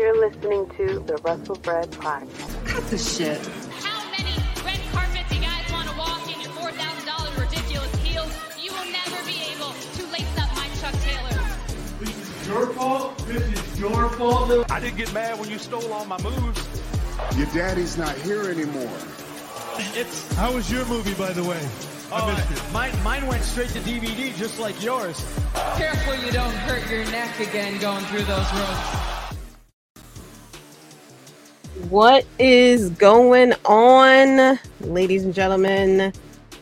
You're listening to the Wrestlebread Podcast. Cut the shit. How many red carpets you guys want to walk in your $4,000 ridiculous heels? You will never be able to lace up my Chuck Taylor. This is your fault. This is your fault. I didn't get mad when you stole all my moves. Your daddy's not here anymore. It's How was your movie, by the way? I Oh, missed it. mine, mine went straight to DVD, just like yours. Careful you don't hurt your neck again going through those ropes. What is going on, ladies and gentlemen?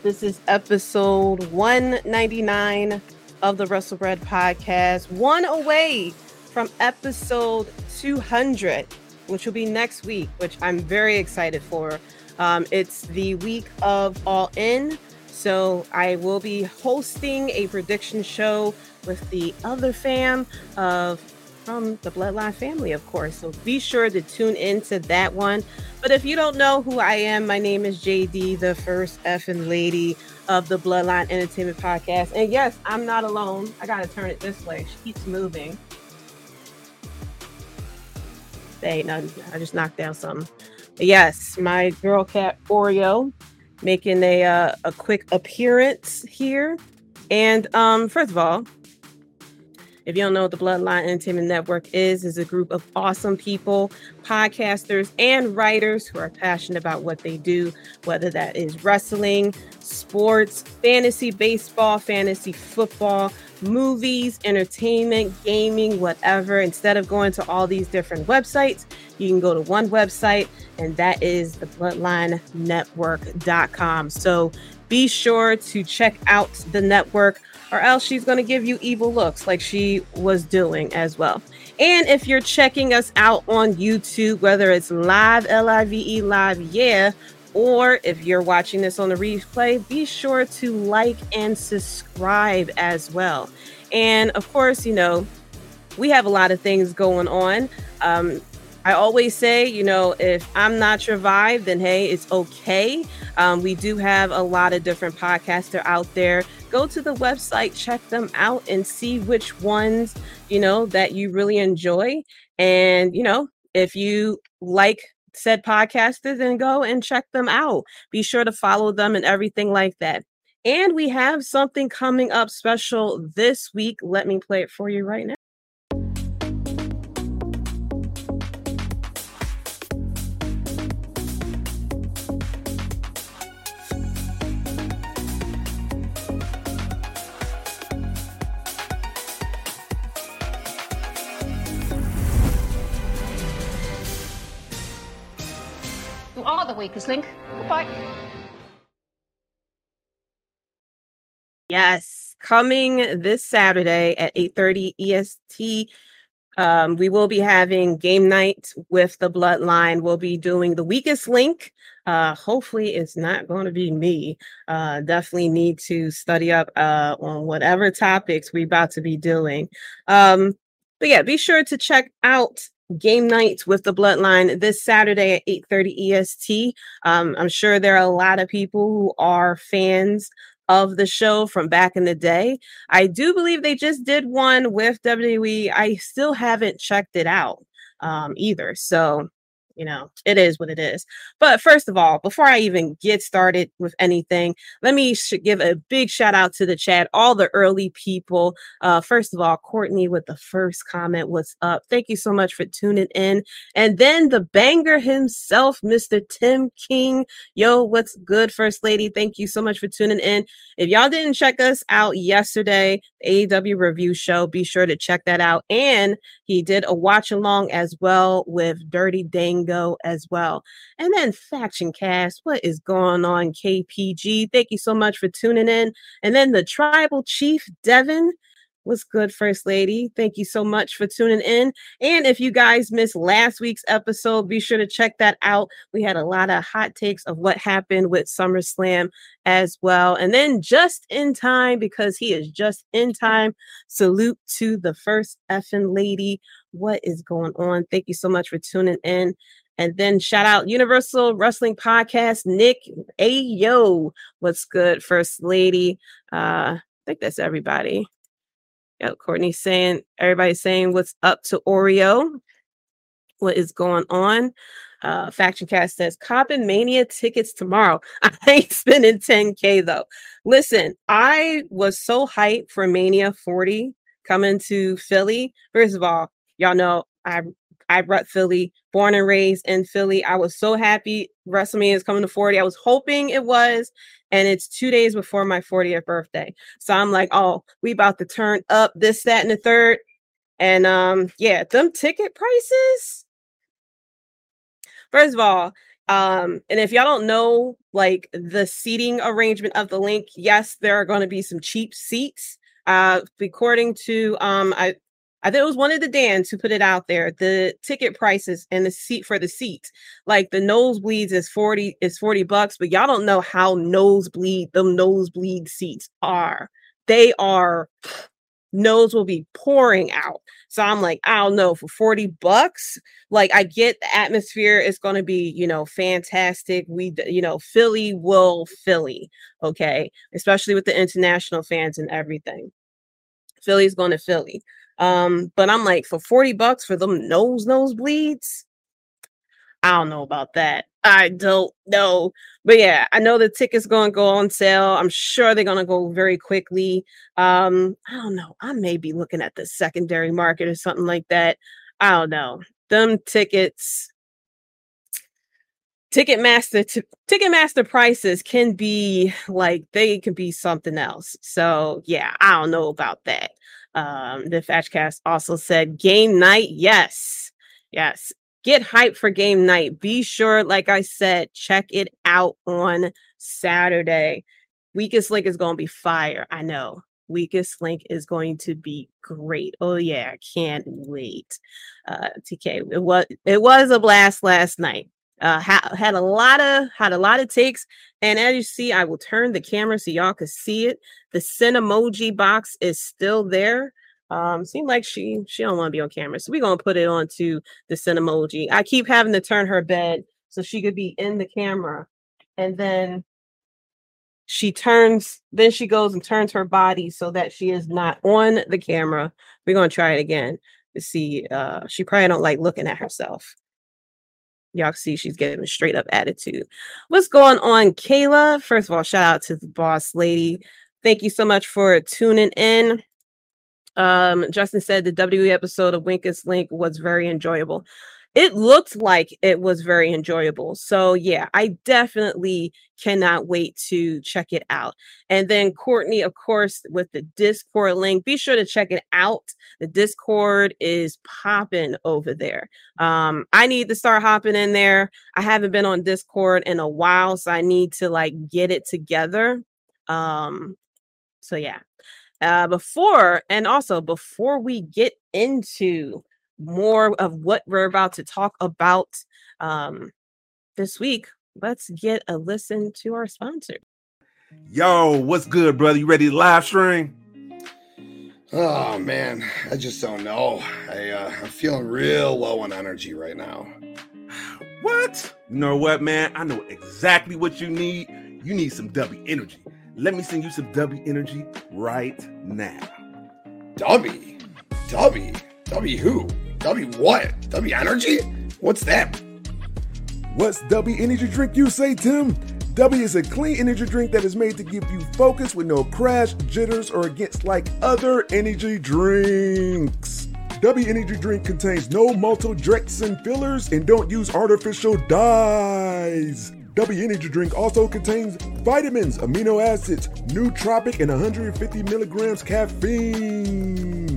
This is episode 199 of the Wrestlebread Podcast, one away from episode 200, which will be next week, which I'm very excited for. Um, it's the week of All In, so I will be hosting a prediction show with the other fam of from the Bloodline family, of course. So be sure to tune into that one. But if you don't know who I am, my name is JD, the first effing lady of the Bloodline Entertainment Podcast. And yes, I'm not alone. I gotta turn it this way. She keeps moving. Hey, no, I just knocked down something. But yes, my girl cat Oreo making a uh, a quick appearance here. And um, first of all, if you don't know what the Bloodline Entertainment Network is, is a group of awesome people, podcasters and writers who are passionate about what they do, whether that is wrestling, sports, fantasy baseball, fantasy football, movies, entertainment, gaming, whatever. Instead of going to all these different websites, you can go to one website, and that is the bloodlinenetwork.com. So be sure to check out the network or else she's going to give you evil looks like she was doing as well. And if you're checking us out on YouTube, whether it's live, L I V E live, yeah, or if you're watching this on the replay, be sure to like and subscribe as well. And of course, you know, we have a lot of things going on. Um, I always say, you know, if I'm not your vibe, then hey, it's okay. Um, we do have a lot of different podcasts out there. Go to the website, check them out, and see which ones, you know, that you really enjoy. And, you know, if you like said podcasters, then go and check them out. Be sure to follow them and everything like that. And we have something coming up special this week. Let me play it for you right now. Are the weakest link. Goodbye. Yes, coming this Saturday at 8:30 EST. Um, we will be having game night with the Bloodline. We'll be doing the weakest link. Uh, hopefully, it's not going to be me. Uh, definitely need to study up uh, on whatever topics we're about to be doing. Um, but yeah, be sure to check out game night with the Bloodline this Saturday at 8:30 EST. Um, I'm sure there are a lot of people who are fans of the show from back in the day. I do believe they just did one with WWE. I still haven't checked it out um, either. So, you know, it is what it is. But first of all, before I even get started with anything, let me sh- give a big shout out to the chat, all the early people. Uh, first of all, Courtney with the first comment, what's up? Thank you so much for tuning in. And then the banger himself, Mr. Tim King. Yo, what's good, First Lady? Thank you so much for tuning in. If y'all didn't check us out yesterday, AEW review show, be sure to check that out. And he did a watch along as well with Dirty Dango as well. And then Faction Cast, what is going on, KPG? Thank you so much for tuning in. And then the Tribal Chief, Devin. What's good, First Lady? Thank you so much for tuning in. And if you guys missed last week's episode, be sure to check that out. We had a lot of hot takes of what happened with SummerSlam as well. And then just in time, because he is just in time, salute to the first effing lady. What is going on? Thank you so much for tuning in. And then shout out Universal Wrestling Podcast, Nick. Ayo. what's good, First Lady? Uh, I think that's everybody. Yep, Courtney saying everybody's saying what's up to Oreo. what is going on. Uh, Faction Cast says Coppin Mania tickets tomorrow. I ain't spending 10k though. Listen, I was so hyped for Mania 40 coming to Philly. First of all, y'all know I I rep Philly, born and raised in Philly. I was so happy WrestleMania is coming to 40. I was hoping it was, and it's two days before my 40th birthday. So I'm like, oh, we about to turn up this, that, and the third. And um, yeah, them ticket prices. First of all, um, and if y'all don't know like the seating arrangement of the Linc, yes, there are going to be some cheap seats. Uh, according to um, I I think it was one of the Dans who put it out there. The ticket prices and the seat for the seats, like the nosebleeds is 40 is 40 bucks, but y'all don't know how nosebleed them nosebleed seats are. They are nose will be pouring out. So I'm like, I don't know, for 40 bucks, like I get the atmosphere is going to be, you know, fantastic. We, you know, Philly will Philly, okay, especially with the international fans and everything. Philly's going to Philly. Um, but I'm like, for 40 bucks for them nose nosebleeds, I don't know about that. I don't know. But yeah, I know the tickets to go on sale. I'm sure they're to go very quickly. Um, I don't know. I may be looking at the secondary market or something like that. I don't know. Them tickets Ticketmaster t- Ticketmaster prices can be like they can be something else. So yeah, I don't know about that. Um, the Faction Cast also said game night. Yes, yes. Get hyped for game night. Be sure, like I said, check it out on Saturday. Weakest link is going to be fire. I know. Weakest link is going to be great. Oh yeah, I can't wait. Uh, TK, it was it was a blast last night. Uh, ha- had a lot of had a lot of takes, and as you see, I will turn the camera so y'all can see it. The send emoji box is still there. Um, seemed like she she don't want to be on camera, so we're gonna put it onto the send emoji. I keep having to turn her bed so she could be in the camera, and then she turns then she goes and turns her body so that she is not on the camera we're going to try it again to see uh she probably don't like looking at herself y'all see she's getting a straight up attitude. What's going on, Kayla? First of all, shout out to the boss lady. Thank you so much for tuning in. Um, Justin said the WWE episode of Weakest Link was very enjoyable it looked like it was very enjoyable. So yeah, I definitely cannot wait to check it out. And then Courtney, of course, with the Discord link, be sure to check it out. The Discord is popping over there. Um, I need to start hopping in there. I haven't been on Discord in a while, so I need to like get it together. Um, so yeah. Uh, before and also before we get into more of what we're about to talk about um, this week, let's get a listen to our sponsor. Yo, what's good, brother? You ready to live stream? Oh man, I just don't know. I uh, I'm feeling real low on energy right now. What? You know what, man? I know exactly what you need. You need some W energy. Let me send you some W energy right now. W, W, W who? W what? W energy? What's that? What's W energy drink you say, Tim? W is a clean energy drink that is made to give you focus with no crash, jitters, or against like other energy drinks. W energy drink contains no maltodextrin fillers and don't use artificial dyes. W energy drink also contains vitamins, amino acids, nootropic, and 150 milligrams caffeine.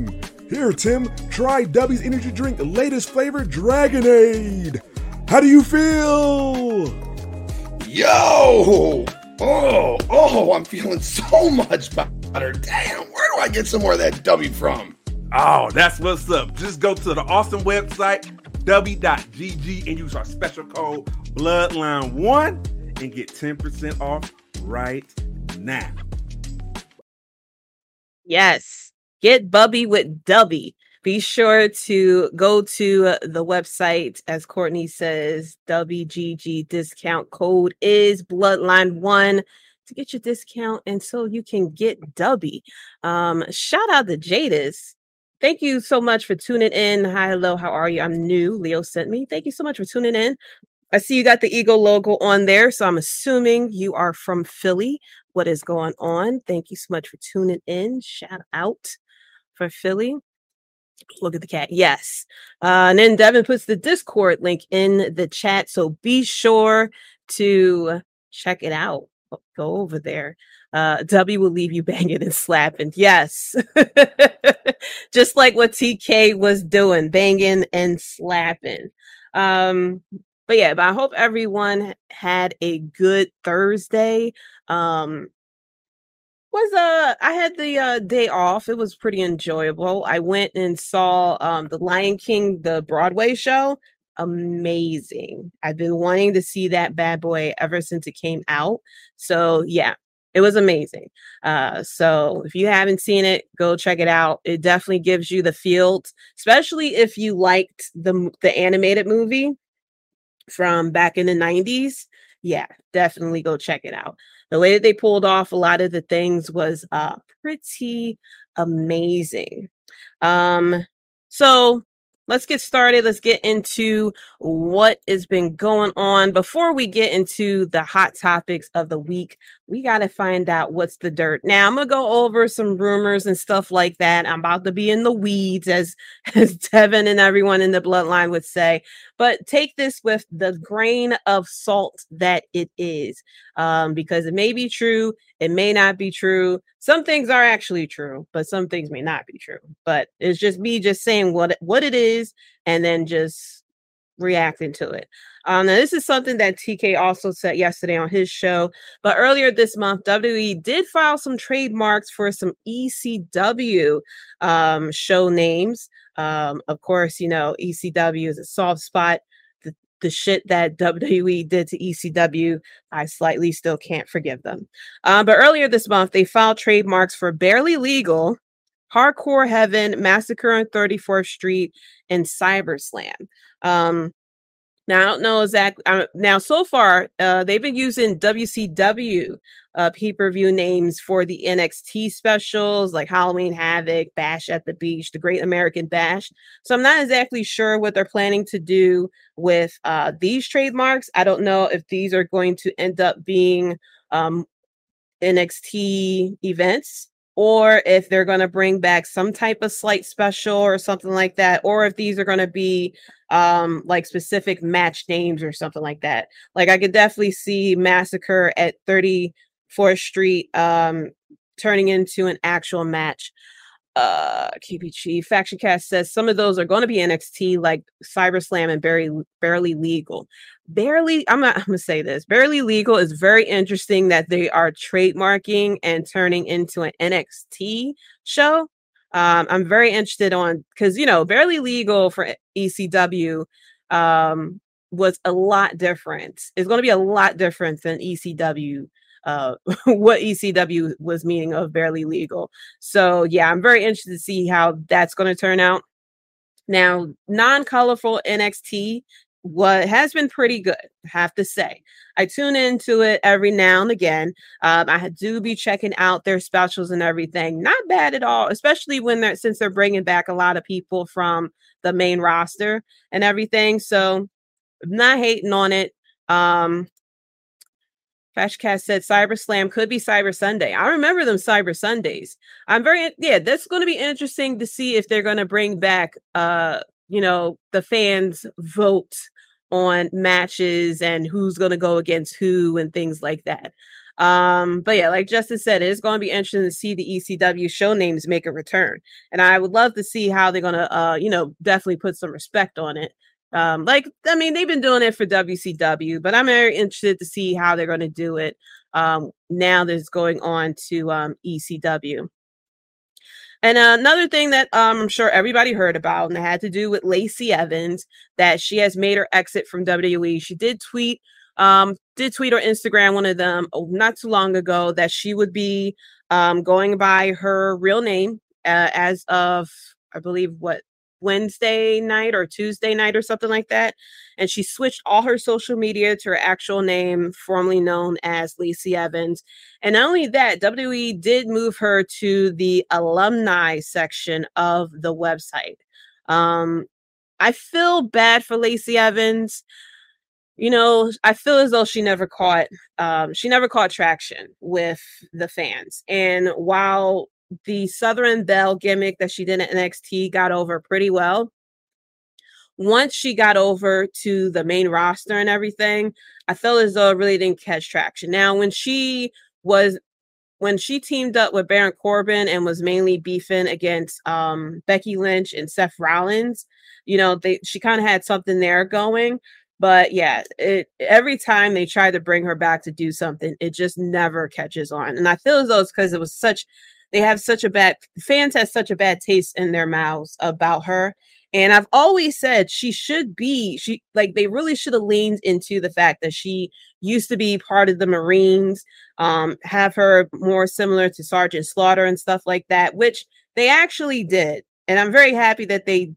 Here, Tim, try W's energy drink latest flavor Dragonade. How do you feel? Yo! Oh, oh, I'm feeling so much better. Damn, where do I get some more of that W from? Oh, that's what's up. Just go to the awesome website, dubby.gg, and use our special code Bloodline1 and get 10% off right now. Yes. Get Bubby with Dubby. Be sure to go to the website, as Courtney says, WGG discount code is Bloodline1 to get your discount and so you can get Dubby. Um, shout out to Jadis. thank you so much for tuning in. Hi, hello, how are you? I'm new. Leo sent me. Thank you so much for tuning in. I see you got the Eagle logo on there, so I'm assuming you are from Philly. What is going on? Thank you so much for tuning in. Shout out for Philly. Look at the cat. Yes. Uh, and then Devin puts the Discord link in the chat. So be sure to check it out. Go over there. Uh, W will leave you banging and slapping. Yes. Just like what TK was doing, banging and slapping. Um, but yeah, but I hope everyone had a good Thursday. Um, was uh I had the uh day off. It was pretty enjoyable. I went and saw um the Lion King the Broadway show. Amazing. I've been wanting to see that bad boy ever since it came out. So yeah, it was amazing. Uh so if you haven't seen it, go check it out. It definitely gives you the field, especially if you liked the the animated movie from back in the 90s. Yeah, definitely go check it out the way that they pulled off a lot of the things was uh, pretty amazing. Um, so let's get started. Let's get into what has been going on. Before we get into the hot topics of the week, we got to find out what's the dirt. Now, I'm going to go over some rumors and stuff like that. I'm about to be in the weeds, as, as Devin and everyone in the bloodline would say. But take this with the grain of salt that it is, um, because it may be true, it may not be true. Some things are actually true, but some things may not be true. But it's just me just saying what what it is, and then just reacting to it. Um, now this is something that TK also said yesterday on his show. But earlier this month, WWE did file some trademarks for some ECW um, show names. Um, of course, you know ECW is a soft spot. The, shit that WWE did to ECW, I slightly still can't forgive them. Um, but earlier this month, they filed trademarks for Barely Legal, Hardcore Heaven, Massacre on 34th Street, and Cyber Slam. Um, now I don't know exactly. Uh, now so far, uh, they've been using WCW uh, pay-per-view names for the NXT specials, like Halloween Havoc, Bash at the Beach, the Great American Bash. So I'm not exactly sure what they're planning to do with uh, these trademarks. I don't know if these are going to end up being um, NXT events or if they're going to bring back some type of slight special or something like that, or if these are going to be um like specific match names or something like that. Like I could definitely see Massacre at 34th Street um turning into an actual match. Uh KPG Faction Cast says some of those are going to be NXT like Cyber Slam and barely barely legal. Barely, I'm not I'm gonna say this. Barely legal is very interesting that they are trademarking and turning into an NXT show um, I'm very interested on because you know, barely legal for ECW um, was a lot different. It's going to be a lot different than ECW. Uh, what ECW was meaning of barely legal. So yeah, I'm very interested to see how that's going to turn out. Now, non-colorful NXT what has been pretty good, have to say. I tune into it every now and again. Um, I do be checking out their specials and everything. Not bad at all, especially when they're since they're bringing back a lot of people from the main roster and everything. So, I'm not hating on it. Um, Flashcast said Cyber Slam could be Cyber Sunday. I remember them Cyber Sundays. I'm very yeah. That's going to be interesting to see if they're going to bring back uh you know the fans vote on matches and who's going to go against who and things like that. Um, but yeah, like Justin said, it's going to be interesting to see the ECW show names make a return, and I would love to see how they're going to, uh, you know, definitely put some respect on it. Um, like, I mean, they've been doing it for WCW, but I'm very interested to see how they're going to do it um, now that it's going on to um, ECW. And uh, another thing that um, I'm sure everybody heard about, and it had to do with Lacey Evans, that she has made her exit from WWE. She did tweet, um, did tweet or Instagram one of them oh, not too long ago that she would be um, going by her real name uh, as of, I believe, what Wednesday night or Tuesday night or something like that. And she switched all her social media to her actual name, formerly known as Lacey Evans. And not only that, WWE did move her to the alumni section of the website. Um, I feel bad for Lacey Evans. You know, I feel as though she never caught um, she never caught traction with the fans. And while the Southern Belle gimmick that she did at NXT got over pretty well. Once she got over to the main roster and everything, I felt as though it really didn't catch traction. Now, when she was when she teamed up with Baron Corbin and was mainly beefing against um, Becky Lynch and Seth Rollins, you know, they she kind of had something there going. But yeah, it every time they try to bring her back to do something, it just never catches on. And I feel as though it's because it was such they have such a bad fans have such a bad taste in their mouths about her and i've always said she should be she like they really should have leaned into the fact that she used to be part of the marines um have her more similar to sergeant slaughter and stuff like that which they actually did and i'm very happy that they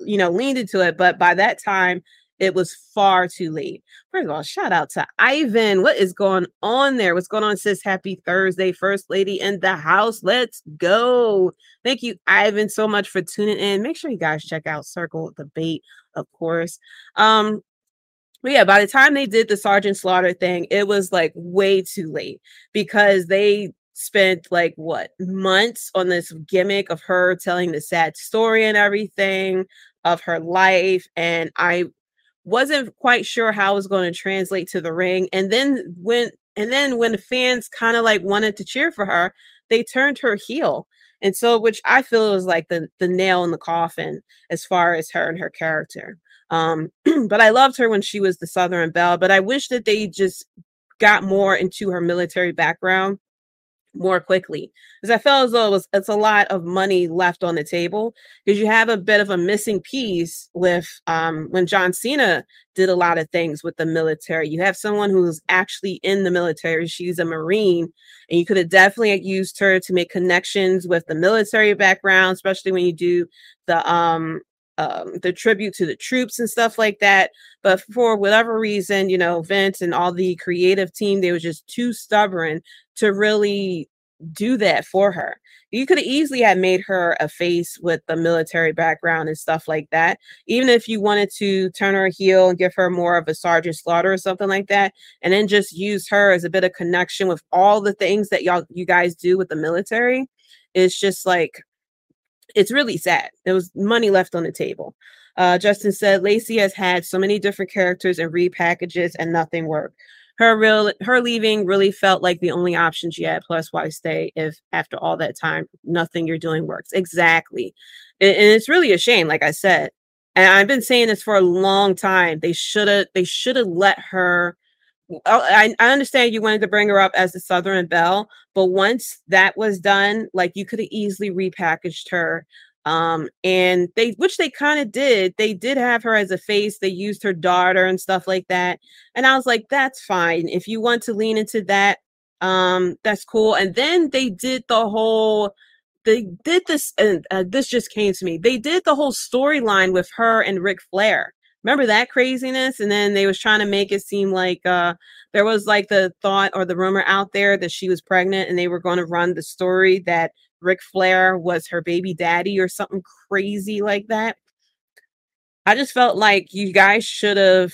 you know leaned into it but by that time it was far too late. First of all, shout out to Ivan. What is going on there? What's going on, sis? Happy Thursday, First Lady in the house. Let's go. Thank you, Ivan, so much for tuning in. Make sure you guys check out Circle Debate, of course. Um, but yeah, by the time they did the Sergeant Slaughter thing, it was like way too late because they spent like what months on this gimmick of her telling the sad story and everything of her life. And I wasn't quite sure how it was going to translate to the ring. And then when and then when the fans kind of like wanted to cheer for her, they turned her heel. And so which I feel was like the the nail in the coffin as far as her and her character. Um, but I loved her when she was the Southern Belle, but I wish that they just got more into her military background more quickly because I felt as though it was it's a lot of money left on the table because you have a bit of a missing piece with um when John Cena did a lot of things with the military. You have someone who's actually in the military. She's a Marine, and you could have definitely used her to make connections with the military background, especially when you do the um um, the tribute to the troops and stuff like that. But for whatever reason, you know, Vince and all the creative team, they were just too stubborn to really do that for her. You could have easily have made her a face with the military background and stuff like that. Even if you wanted to turn her heel and give her more of a Sergeant Slaughter or something like that, and then just use her as a bit of connection with all the things that y'all you guys do with the military. It's just like it's really sad. There was money left on the table. Uh, Justin said Lacey has had so many different characters and repackages and nothing worked her real her leaving really felt like the only option she had plus why stay if after all that time nothing you're doing works. Exactly. And, and it's really a shame like i said and i've been saying this for a long time they should have they should have let her oh, I, I understand you wanted to bring her up as the southern belle but once that was done like you could have easily repackaged her um and they which they kind of did they did have her as a face they used her daughter and stuff like that and i was like that's fine if you want to lean into that um that's cool and then they did the whole they did this and uh, this just came to me they did the whole storyline with her and Ric Flair remember that craziness and then they was trying to make it seem like uh there was like the thought or the rumor out there that she was pregnant and they were going to run the story that Ric Flair was her baby daddy or something crazy like that. I just felt like you guys should have,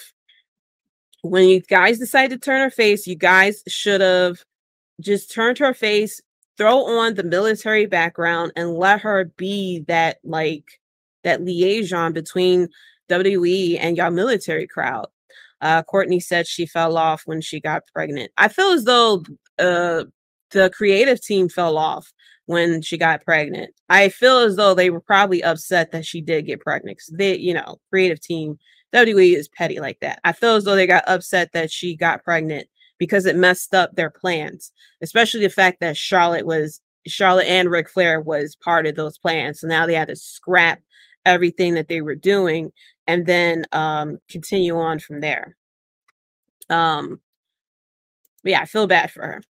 when you guys decided to turn her face, you guys should have just turned her face, throw on the military background, and let her be that like that liaison between WWE and y'all military crowd. Uh, Courtney said she fell off when she got pregnant. I feel as though uh, the creative team fell off when she got pregnant. I feel as though they were probably upset that she did get pregnant because they, you know, creative team, WWE is petty like that. I feel as though they got upset that she got pregnant because it messed up their plans, especially the fact that Charlotte was Charlotte and Ric Flair was part of those plans. So now they had to scrap everything that they were doing and then um continue on from there. Um yeah, I feel bad for her.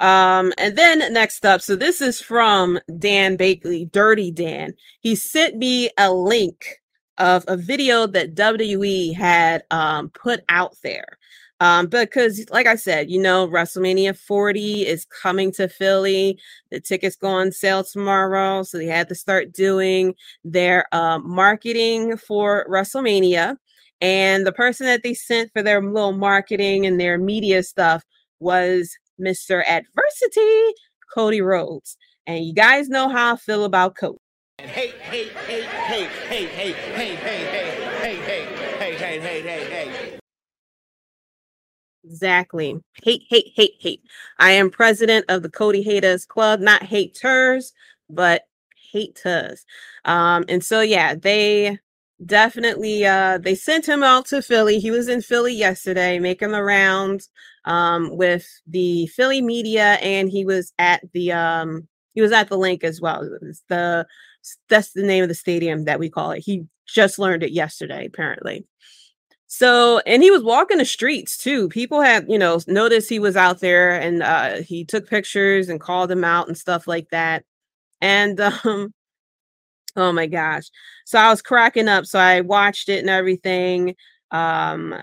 Um, and then next up, so this is from Dan Bakley, Dirty Dan. He sent me a link of a video that WWE had um, put out there. Um, because like I said, you know, WrestleMania 40 is coming to Philly. The tickets go on sale tomorrow. So they had to start doing their um, marketing for WrestleMania. And the person that they sent for their little marketing and their media stuff was Mr. Adversity, Cody Rhodes. And you guys know how I feel about Cody. Hey, hey, hey, hey, hey, hey, hey, hey, hey, hey, hey, hey, hey, hey, hey, hey. Exactly. Hate, hate, hate, hate. I am president of the Cody Haters Club, not haters, but haters. Um, and so yeah, they definitely uh they sent him out to Philly. He was in Philly yesterday making the rounds um with the Philly media and he was at the um he was at the Linc as well. It's the that's the name of the stadium that we call it. He just learned it yesterday, apparently. So, and he was walking the streets too. People had, you know, noticed he was out there and uh, he took pictures and called him out and stuff like that. And, um, oh my gosh. So I was cracking up. So I watched it and everything. Um,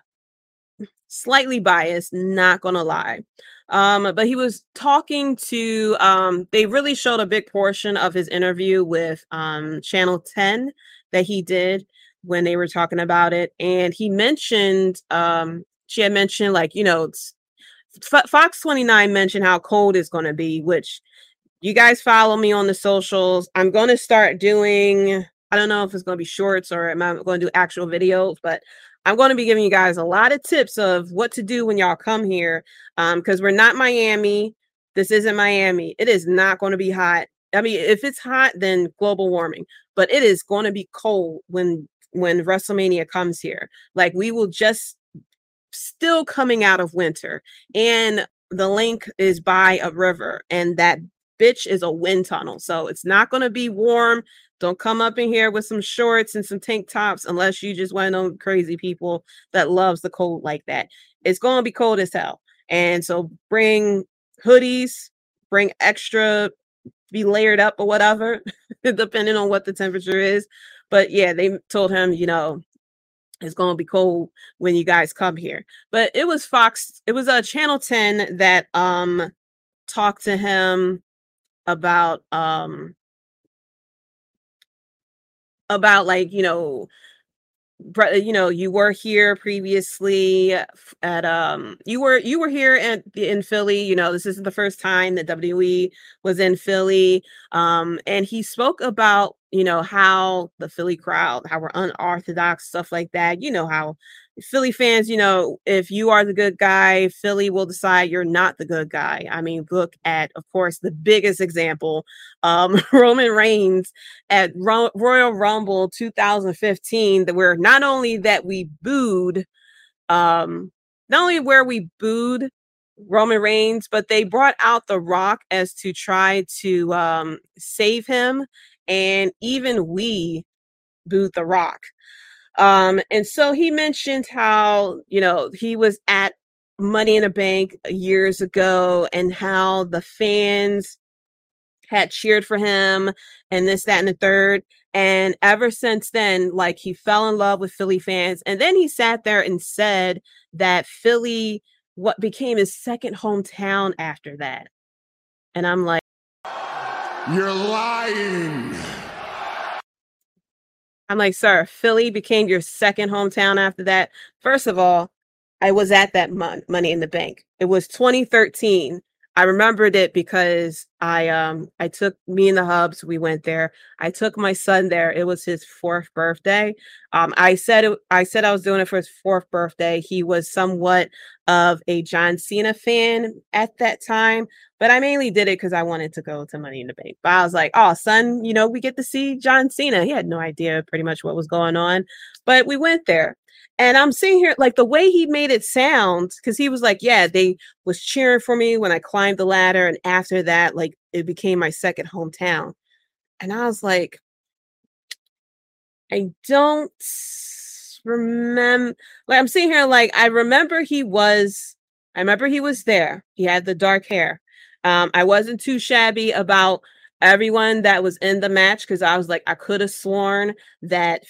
slightly biased, not gonna lie. Um, but he was talking to um, they really showed a big portion of his interview with um channel 10 that he did when they were talking about it. And he mentioned um she had mentioned like, you know, F- Fox 29 mentioned how cold it's gonna be, which you guys follow me on the socials. I'm gonna start doing I don't know if it's gonna be shorts or am I gonna do actual videos, but I'm going to be giving you guys a lot of tips of what to do when y'all come here. Um, because we're not Miami. This isn't Miami. It is not going to be hot. I mean, if it's hot, then global warming. But it is going to be cold when when WrestleMania comes here. Like we will just still coming out of winter, and the Linc is by a river, and that bitch is a wind tunnel. So it's not going to be warm. Don't come up in here with some shorts and some tank tops unless you just one of those crazy people that loves the cold like that. It's going to be cold as hell. And so bring hoodies, bring extra, be layered up or whatever, depending on what the temperature is. But yeah, they told him, you know, it's going to be cold when you guys come here. But it was Fox, it was a uh, Channel 10 that um talked to him about um about like you know you know you were here previously at um you were you were here in in Philly you know this isn't the first time that WWE was in Philly um and he spoke about you know how the Philly crowd how we're unorthodox stuff like that you know how Philly fans, you know, if you are the good guy, Philly will decide you're not the good guy. I mean, look at, of course, the biggest example, um, Roman Reigns at Ro- Royal Rumble 2015, that where not only that we booed, um, not only where we booed Roman Reigns, but they brought out The Rock as to try to um, save him, and even we booed The Rock. Um, and so he mentioned how, you know, he was at Money in a Bank years ago and how the fans had cheered for him and this, that, and the third. And ever since then, like he fell in love with Philly fans. And then he sat there and said that Philly, what became his second hometown after that. And I'm like, You're lying. I'm like, sir, Philly became your second hometown after that. First of all, I was at that mon- money in the bank. It was 2013. I remembered it because I um I took me and the hubs. We went there. I took my son there. It was his fourth birthday. Um, I said it, I said I was doing it for his fourth birthday. He was somewhat of a John Cena fan at that time, but I mainly did it because I wanted to go to Money in the Bank. But I was like, oh, son, you know, we get to see John Cena. He had no idea pretty much what was going on, but we went there. And I'm sitting here, like the way he made it sound, because he was like, Yeah, they was cheering for me when I climbed the ladder. And after that, like it became my second hometown. And I was like, I don't remember. Like I'm sitting here, like I remember he was. I remember he was there. He had the dark hair. Um, I wasn't too shabby about everyone that was in the match because I was like, I could have sworn that,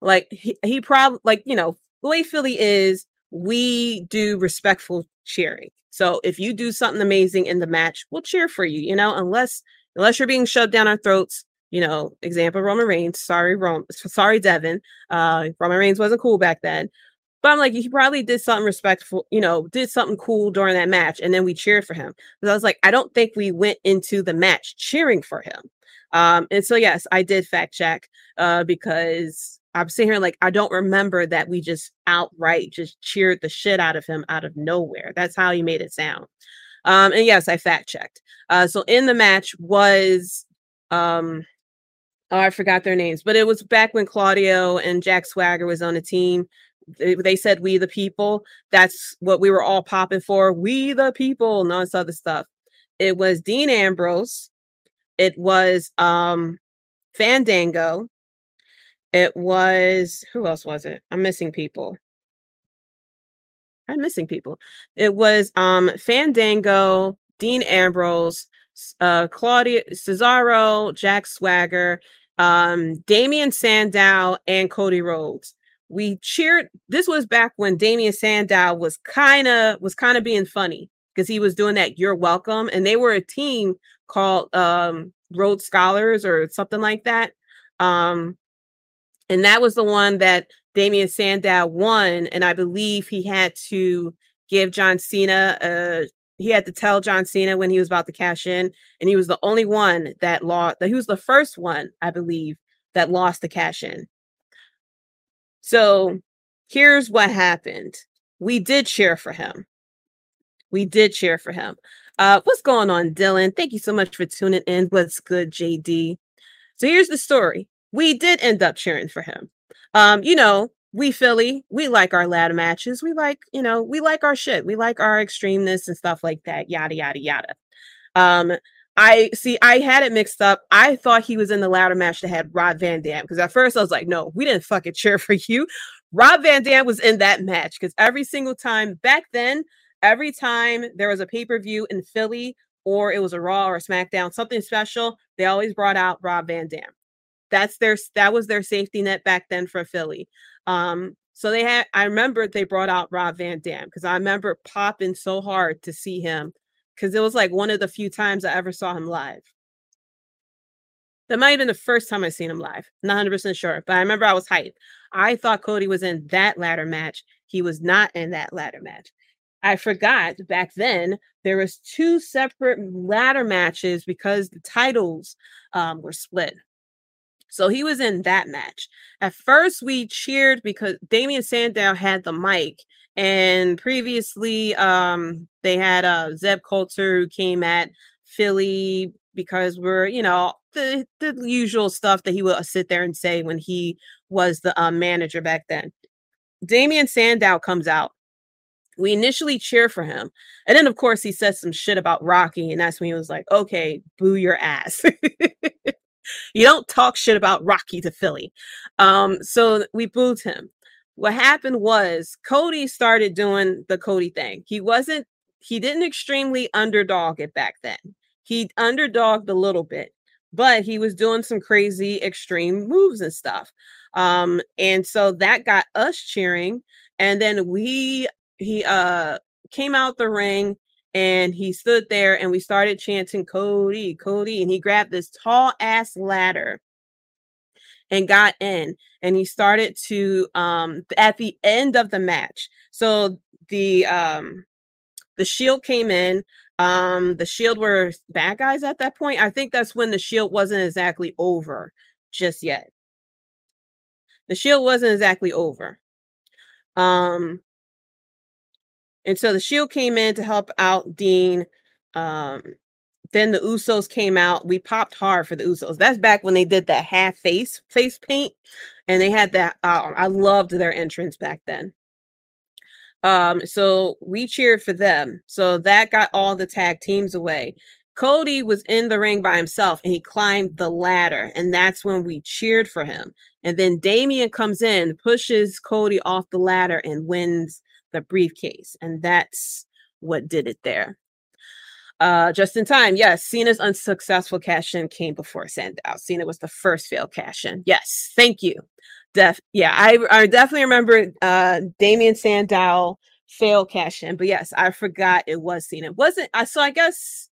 like, he, he probably, like, you know, the way Philly is, we do respectful cheering. So if you do something amazing in the match, we'll cheer for you, you know, unless unless you're being shoved down our throats, you know, example Roman Reigns. Sorry, Rome, sorry, Devin. Uh Roman Reigns wasn't cool back then. But I'm like, he probably did something respectful, you know, did something cool during that match, and then we cheered for him. Because I was like, I don't think we went into the match cheering for him. Um, and so yes, I did fact check uh because I'm sitting here like I don't remember that we just outright just cheered the shit out of him out of nowhere. That's how he made it sound. Um, and yes, I fact checked. Uh, so in the match was um oh, I forgot their names, but it was back when Claudio and Jack Swagger was on the team. They, they said we the people. That's what we were all popping for. We the people, none of this other stuff. It was Dean Ambrose. It was um Fandango. It was who else was it? I'm missing people. I'm missing people. It was um Fandango, Dean Ambrose, uh Claudio Cesaro, Jack Swagger, um Damien Sandow, and Cody Rhodes. We cheered. This was back when Damien Sandow was kind of was kind of being funny because he was doing that you're welcome and they were a team called um Rhodes Scholars or something like that. Um and that was the one that Damien Sandow won. And I believe he had to give John Cena uh he had to tell John Cena when he was about to cash in, and he was the only one that lost. That he was the first one, I believe, that lost the cash in. So here's what happened. We did cheer for him. We did cheer for him. Uh, what's going on, Dylan? Thank you so much for tuning in. What's good, JD? So here's the story we did end up cheering for him. Um, you know, we Philly, we like our ladder matches. We like, you know, we like our shit. We like our extremeness and stuff like that. Yada yada yada. Um, I see. I had it mixed up. I thought he was in the ladder match that had Rob Van Dam because at first I was like, no, we didn't fucking cheer for you. Rob Van Dam was in that match because every single time back then, every time there was a pay per view in Philly or it was a Raw or a SmackDown, something special, they always brought out Rob Van Dam that's their that was their safety net back then for Philly. Um, so they had I remember they brought out Rob Van Dam because I remember popping so hard to see him because it was like one of the few times I ever saw him live. That might have been the first time I seen him live. Not 100% sure, but I remember I was hyped. I thought Cody was in that ladder match. He was not in that ladder match. I forgot back then there was two separate ladder matches because the titles um, were split. So he was in that match. At first, we cheered because Damien Sandow had the mic, and previously, um, they had uh Zeb Colter who came at Philly because we're, you know, the the usual stuff that he would sit there and say when he was the um, manager back then. Damien Sandow comes out. We initially cheer for him. And then, of course, he says some shit about Rocky. And that's when he was like, okay, boo your ass. you don't talk shit about Rocky to Philly. Um, so we booed him. What happened was Cody started doing the Cody thing. He wasn't, he didn't extremely underdog it back then. He underdogged a little bit, but he was doing some crazy extreme moves and stuff. Um, and so that got us cheering. And then we he uh came out the ring and he stood there and we started chanting Cody, Cody, and he grabbed this tall ass ladder and got in and he started to um at the end of the match. So the um the shield came in um the shield were bad guys at that point. I think that's when the shield wasn't exactly over just yet. The shield wasn't exactly over. Um and so the Shield came in to help out Dean. Um, then the Usos came out. We popped hard for the Usos. That's back when they did that half face face paint, and they had that. Uh, I loved their entrance back then. Um, so we cheered for them. So that got all the tag teams away. Cody was in the ring by himself and he climbed the ladder, and that's when we cheered for him. And then Damien comes in, pushes Cody off the ladder, and wins the briefcase. And that's what did it there. Uh, just in time. Yes, Cena's unsuccessful cash in came before Sandow. Cena was the first failed cash in. Yes, thank you. Def, yeah, I, I definitely remember uh Damien Sandow failed cash in, but yes, I forgot it was Cena. Wasn't I? So I guess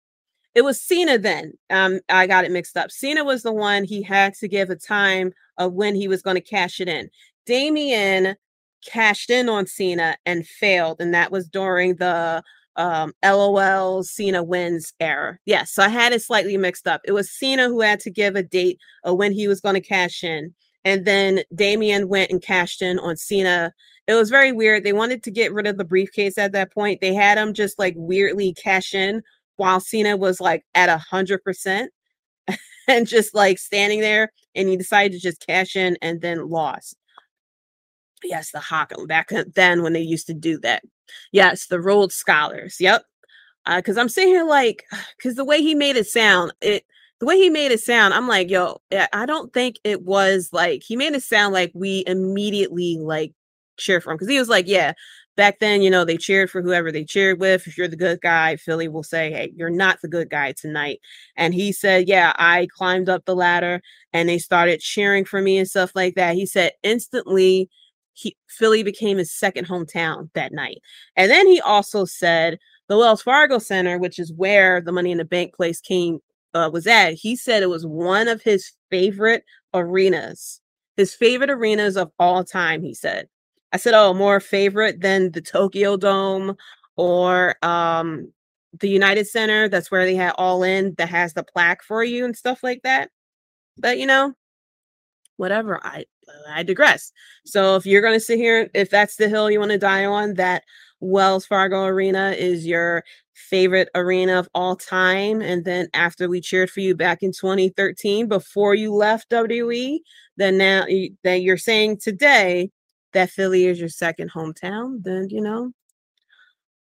it was Cena then. Um, I got it mixed up. Cena was the one he had to give a time of when he was going to cash it in. Damien cashed in on Cena and failed, and that was during the um LOL Cena wins era. Yes, so I had it slightly mixed up. It was Cena who had to give a date of when he was going to cash in, and then Damien went and cashed in on Cena. It was very weird. They wanted to get rid of the briefcase at that point. They had him just like weirdly cash in while Cena was like at a hundred percent and just like standing there, and he decided to just cash in and then lost. Yes, the Hawk back then when they used to do that. Yes, the Rhodes Scholars. Yep. Because uh, I'm sitting here like, because the way he made it sound, it the way he made it sound, I'm like, yo, I don't think it was like he made it sound like we immediately like cheer for him because he was like, yeah, back then, you know, they cheered for whoever they cheered with. If you're the good guy, Philly will say, hey, you're not the good guy tonight. And he said, yeah, I climbed up the ladder and they started cheering for me and stuff like that. He said instantly he Philly became his second hometown that night. And then he also said the Wells Fargo Center, which is where the Money in the Bank place came uh, was at. He said it was one of his favorite arenas, his favorite arenas of all time. He said. I said, "Oh, more favorite than the Tokyo Dome or um, the United Center. That's where they had All In that has the plaque for you and stuff like that." But you know, whatever. I I digress. So if you're going to sit here, if that's the hill you want to die on, that Wells Fargo Arena is your favorite arena of all time, and then after we cheered for you back in 2013 before you left WWE, then now that you're saying today that Philly is your second hometown, then you know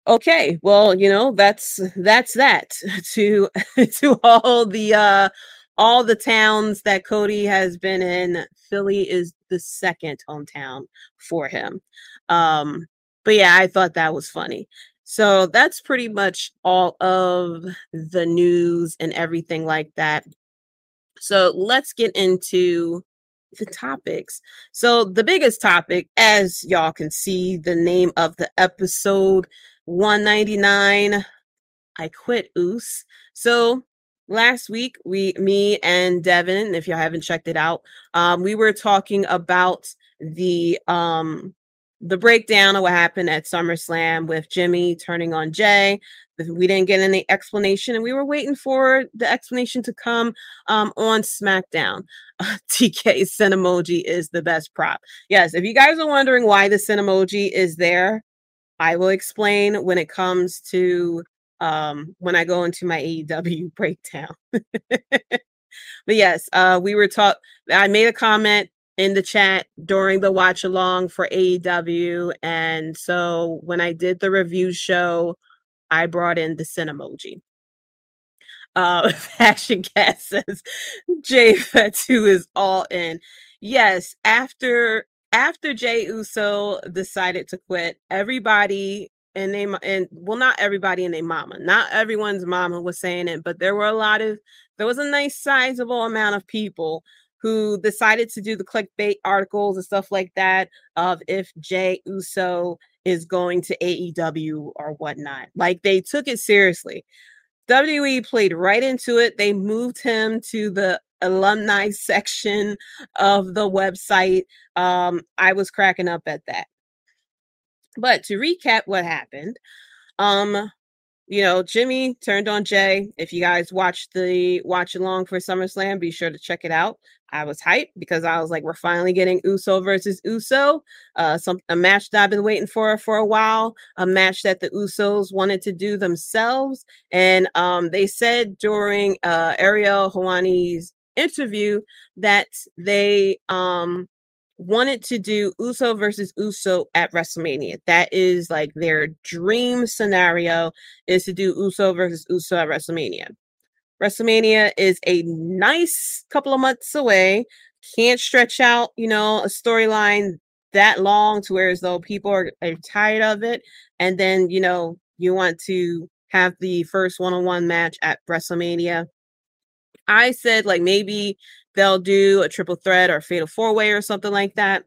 okay well you know that's that's that to to all the uh all the towns that Cody has been in, Philly is the second hometown for him. Um, but yeah, I thought that was funny. So that's pretty much all of the news and everything like that. So let's get into the topics. So the biggest topic, as y'all can see, the name of the episode 199, I quit Uce. So last week we me and devin if you haven't checked it out um, we were talking about the um the breakdown of what happened at summerslam with jimmy turning on jay we didn't get any explanation and we were waiting for the explanation to come um, on smackdown. Uh, tk emoji is the best prop. Yes if you guys are wondering why the sin emoji is there i will explain when it comes to um, when I go into my AEW breakdown. but yes, uh, we were taught. I made a comment in the chat during the watch along for AEW, and so when I did the review show, I brought in the sin emoji. Uh, Faction Cast says Jay Fatu is all in. Yes, after after Jay Uso decided to quit, everybody and they and well not everybody and their mama not everyone's mama was saying it but there were a lot of there was a nice sizable amount of people who decided to do the clickbait articles and stuff like that of if Jay Uso is going to AEW or whatnot. Like they took it seriously. WWE played right into it. They moved him to the alumni section of the website. Um, I was cracking up at that. But to recap what happened, um, you know, Jimmy turned on Jay. If you guys watched the watch along for SummerSlam, be sure to check it out. I was hyped because I was like, we're finally getting Uso versus Uso, uh, some a match that I've been waiting for for a while, a match that the Usos wanted to do themselves, and um, they said during uh, Ariel Helwani's interview that they um wanted to do Uso versus Uso at WrestleMania. That is like their dream scenario is to do Uso versus Uso at WrestleMania. WrestleMania is a nice couple of months away. Can't stretch out, you know, a storyline that long to where as though people are, are tired of it. And then, you know, you want to have the first one-on-one match at WrestleMania. I said like maybe they'll do a triple threat or fatal four way or something like that.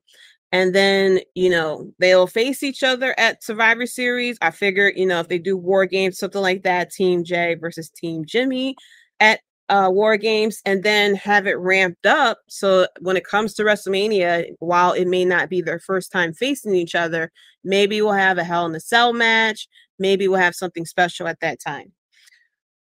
And then, you know, they'll face each other at Survivor Series. I figure, you know, if they do War Games, something like that, Team J versus Team Jimmy at uh, War Games, and then have it ramped up. So when it comes to WrestleMania, while it may not be their first time facing each other, maybe we'll have a Hell in a Cell match. Maybe we'll have something special at that time.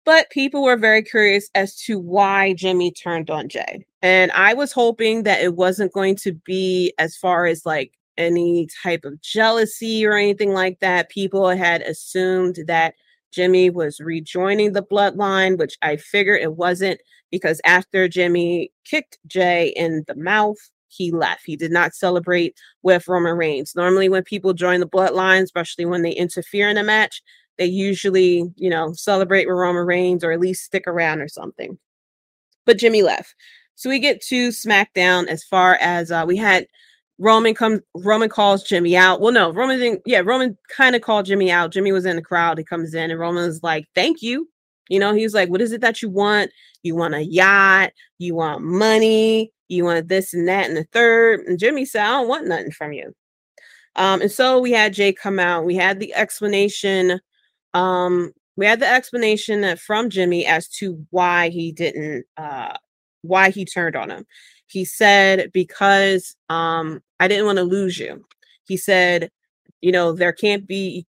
But people were very curious as to why Jimmy turned on Jay. And I was hoping that it wasn't going to be as far as like any type of jealousy or anything like that. People had assumed that Jimmy was rejoining the bloodline, which I figured it wasn't because after Jimmy kicked Jay in the mouth, he left. He did not celebrate with Roman Reigns. Normally, when people join the bloodline, especially when they interfere in a match, they usually, you know, celebrate with Roman Reigns or at least stick around or something. But Jimmy left. So we get to SmackDown as far as uh, we had Roman comes Roman calls Jimmy out. Well, no, Roman didn't, yeah, Roman kind of called Jimmy out. Jimmy was in the crowd. He comes in and Roman Roman's like, thank you. You know, he's like, what is it that you want? You want a yacht, you want money, you want this and that and the third. And Jimmy said, I don't want nothing from you. Um, and so we had Jay come out. We had the explanation um, we had the explanation from Jimmy as to why he didn't, uh, why he turned on him. He said, because um, I didn't want to lose you. He said, you know, there can't be,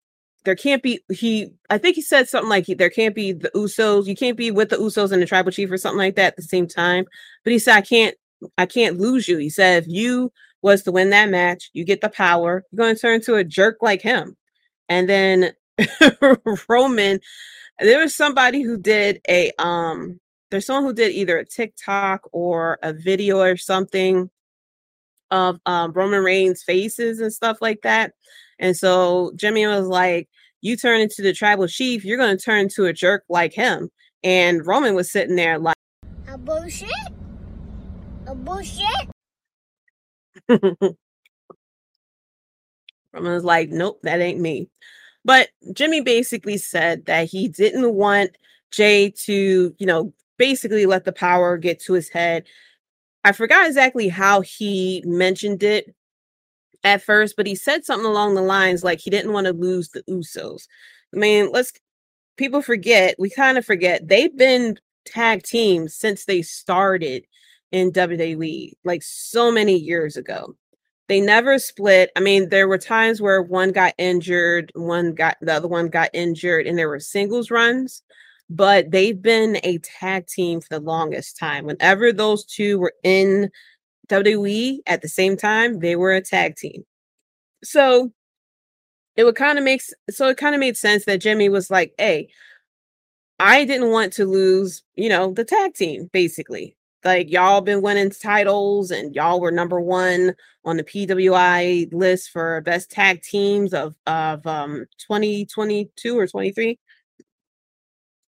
there can't be, he, I think he said something like, there can't be the Usos, you can't be with the Usos and the tribal chief or something like that at the same time. But he said, I can't, I can't lose you. He said, if you was to win that match, you get the power, you're going to turn into a jerk like him. And then Roman, there was somebody who did a um there's someone who did either a TikTok or a video or something of um Roman Reigns faces and stuff like that. And so Jimmy was like, You turn into the tribal chief, you're gonna turn into a jerk like him. And Roman was sitting there like a bullshit? A bullshit? Roman was like, Nope, that ain't me. But Jimmy basically said that he didn't want Jay to, you know, basically let the power get to his head. I forgot exactly how he mentioned it at first, but he said something along the lines like he didn't want to lose the Usos. I mean, let's people forget, we kind of forget they've been tag teams since they started in WWE, like so many years ago. They never split. I mean, there were times where one got injured, one got the other one got injured, and there were singles runs, but they've been a tag team for the longest time. Whenever those two were in WWE at the same time, they were a tag team. So it would kind of make so it kind of made sense that Jimmy was like, "Hey, I didn't want to lose, you know, the tag team basically like y'all been winning titles and y'all were number one on the PWI list for best tag teams of of um 2022 or 23.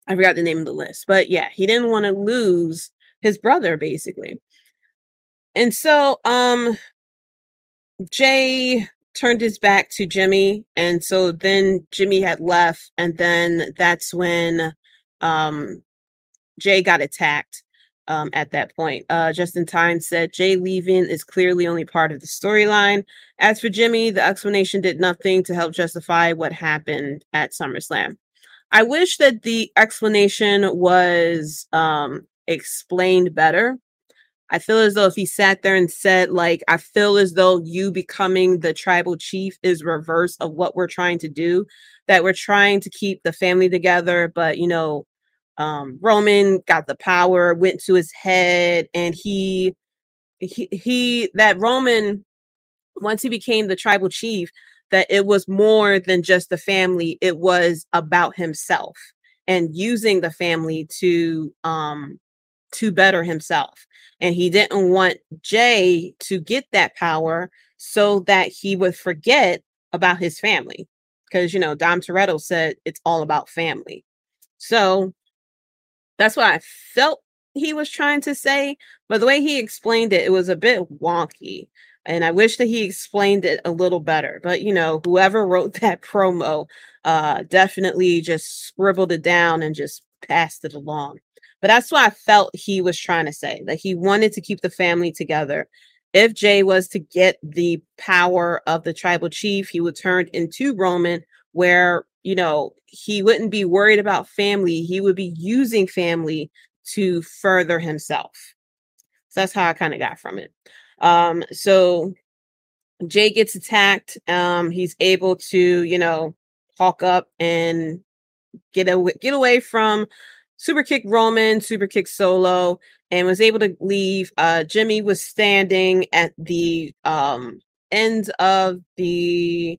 I forgot the name of the list, but yeah, he didn't want to lose his brother basically. And so um Jay turned his back to Jimmy and so then Jimmy had left and then that's when um Jay got attacked um, at that point. Uh, Justin Tyne said Jay leaving is clearly only part of the storyline. As for Jimmy, the explanation did nothing to help justify what happened at SummerSlam. I wish that the explanation was um, explained better. I feel as though if he sat there and said, like, I feel as though you becoming the tribal chief is reverse of what we're trying to do, that we're trying to keep the family together, but you know, um, Roman got the power, went to his head, and he, he, he, that Roman, once he became the tribal chief, that it was more than just the family, it was about himself and using the family to, um, to better himself. And he didn't want Jay to get that power so that he would forget about his family. Because, you know, Dom Toretto said it's all about family. So that's what I felt he was trying to say. But the way he explained it, it was a bit wonky. And I wish that he explained it a little better. But, you know, whoever wrote that promo, uh, definitely just scribbled it down and just passed it along. But that's what I felt he was trying to say that he wanted to keep the family together. If Jay was to get the power of the tribal chief, he would turn into Roman, where you know he wouldn't be worried about family. He would be using family to further himself. So that's how I kind of got from it. Um, so Jay gets attacked. Um, he's able to, you know, hawk up and get away, get away from super kick Roman, super kick solo, and was able to leave. Uh, Jimmy was standing at the um, end of the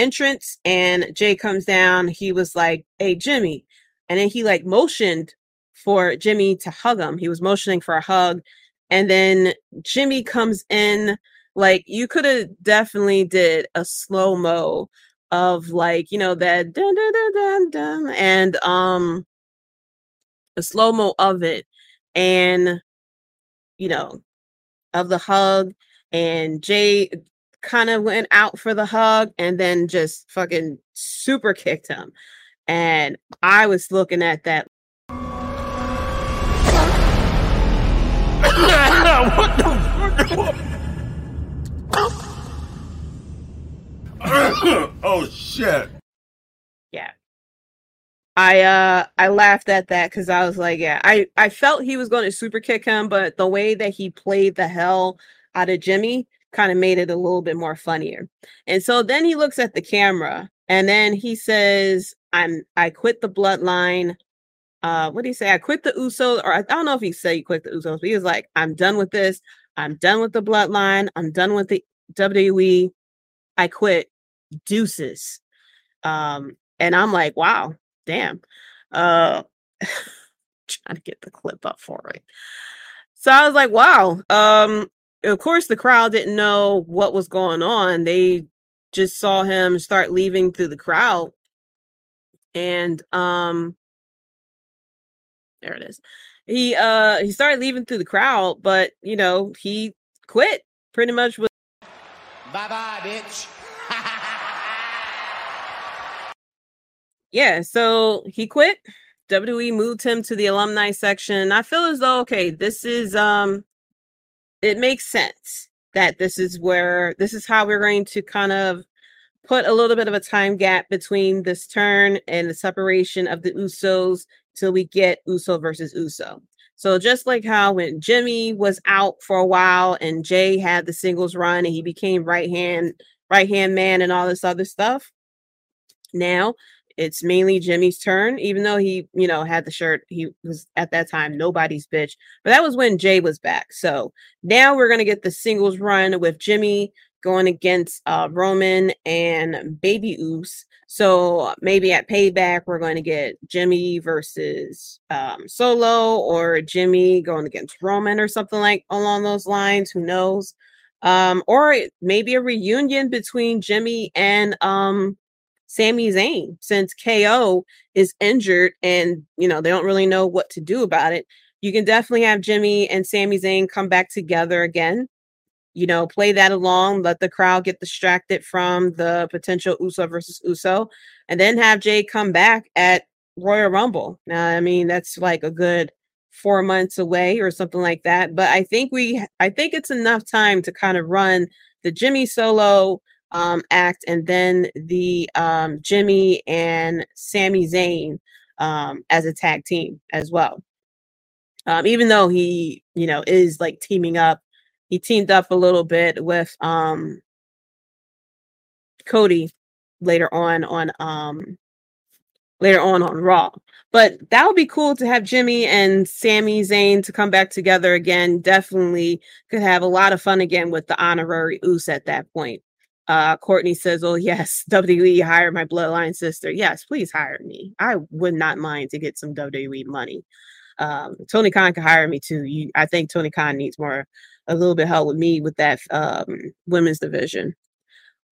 entrance, and Jay comes down. He was like, "Hey, Jimmy," and then he like motioned for Jimmy to hug him. He was motioning for a hug, and then Jimmy comes in. Like you could have definitely did a slow mo of like you know that dun, dun, dun, dun, dun, and um a slow mo of it and you know of the hug and Jay kind of went out for the hug and then just fucking super kicked him and I was looking at that what the oh shit. Yeah. I uh I laughed at that because I was like, yeah, I I felt he was going to super kick him, but the way that he played the hell out of Jimmy kind of made it a little bit more funnier. And so then he looks at the camera and then he says, "I'm I quit the bloodline." Uh, what did he say? I quit the Usos, or I don't know if he said he quit the Usos, but he was like, "I'm done with this. I'm done with the bloodline. I'm done with the WWE. I quit. Deuces." Um, and I'm like, "Wow, damn." Uh, trying to get the clip up for it. So I was like, "Wow." Um, of course, the crowd didn't know what was going on. They just saw him start leaving through the crowd, and um there it is. He uh he started leaving through the crowd, but you know, he quit pretty much with Bye bye, bitch. yeah, so he quit. WWE moved him to the alumni section. I feel as though okay, this is um it makes sense that this is where this is how we're going to kind of put a little bit of a time gap between this turn and the separation of the Usos till we get Uso versus Uso. So just like how when Jimmy was out for a while and Jay had the singles run and he became right hand right hand man and all this other stuff. Now it's mainly Jimmy's turn, even though he, you know, had the shirt. He was at that time nobody's bitch, but that was when Jay was back. So now we're gonna get the singles run with Jimmy going against uh, Roman and Baby Uce. So maybe at Payback, we're going to get Jimmy versus um, Solo or Jimmy going against Roman or something like along those lines. Who knows? Um, or maybe a reunion between Jimmy and um, Sami Zayn since KO is injured and you know they don't really know what to do about it. You can definitely have Jimmy and Sami Zayn come back together again you know, play that along, let the crowd get distracted from the potential Uso versus Uso, and then have Jay come back at Royal Rumble. Now, I mean, that's like a good four months away or something like that. But I think we, I think it's enough time to kind of run the Jimmy Solo um, act and then the um, Jimmy and Sami Zayn um, as a tag team as well. Um, even though he, you know, is like teaming up he teamed up a little bit with um Cody later on on um later on on Raw. But that would be cool to have Jimmy and Sami Zayn to come back together again. Definitely could have a lot of fun again with the honorary Uce at that point. Uh, Courtney says, "Oh yes, WWE hire my bloodline sister. Yes, please hire me. I would not mind to get some WWE money. Um, Tony Khan can hire me too. You, I think Tony Khan needs more a little bit help with me with that um, women's division.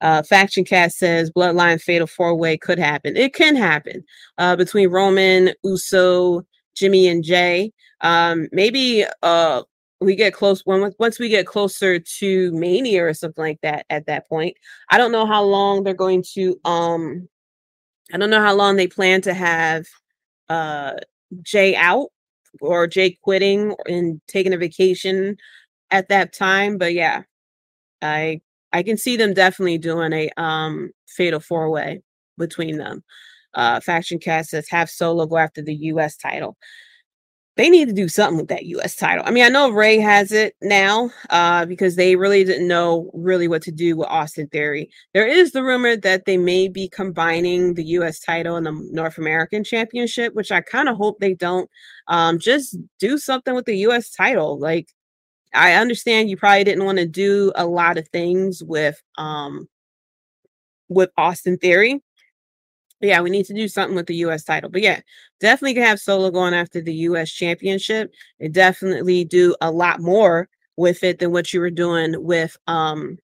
Uh, Faction Cast says Bloodline Fatal Four Way could happen. It can happen uh, between Roman, Uso, Jimmy, and Jay. Um, maybe uh, we get close when once we get closer to Mania or something like that. At that point, I don't know how long they're going to um I don't know how long they plan to have uh Jay out or Jay quitting and taking a vacation at that time. But yeah, I I can see them definitely doing a um fatal four way between them. Uh Faction Cast have Solo go after the US title. They need to do something with that US title. I mean, I know Rey has it now, uh, because they really didn't know really what to do with Austin Theory. There is the rumor that they may be combining the US title and the North American Championship, which I kind of hope they don't. Um, just do something with the US title. Like I understand you probably didn't want to do a lot of things with um with Austin Theory. But yeah, we need to do something with the US title. But yeah, definitely can have Solo going after the US championship. It definitely do a lot more with it than what you were doing with um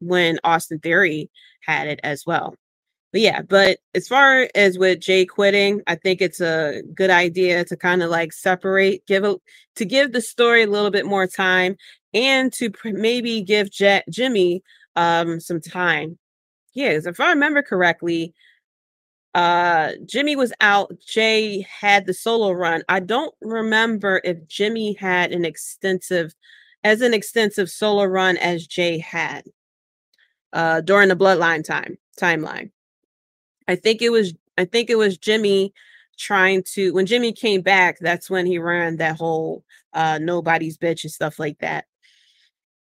when Austin Theory had it as well. But yeah, but as far as with Jay quitting, I think it's a good idea to kind of like separate, give a to give the story a little bit more time, and to pr- maybe give J- Jimmy um some time. Yes, if I remember correctly, uh Jimmy was out, Jay had the solo run. I don't remember if Jimmy had an extensive as an extensive solo run as Jay had uh during the bloodline time timeline. I think it was I think it was Jimmy trying to when Jimmy came back, that's when he ran that whole uh nobody's bitch and stuff like that.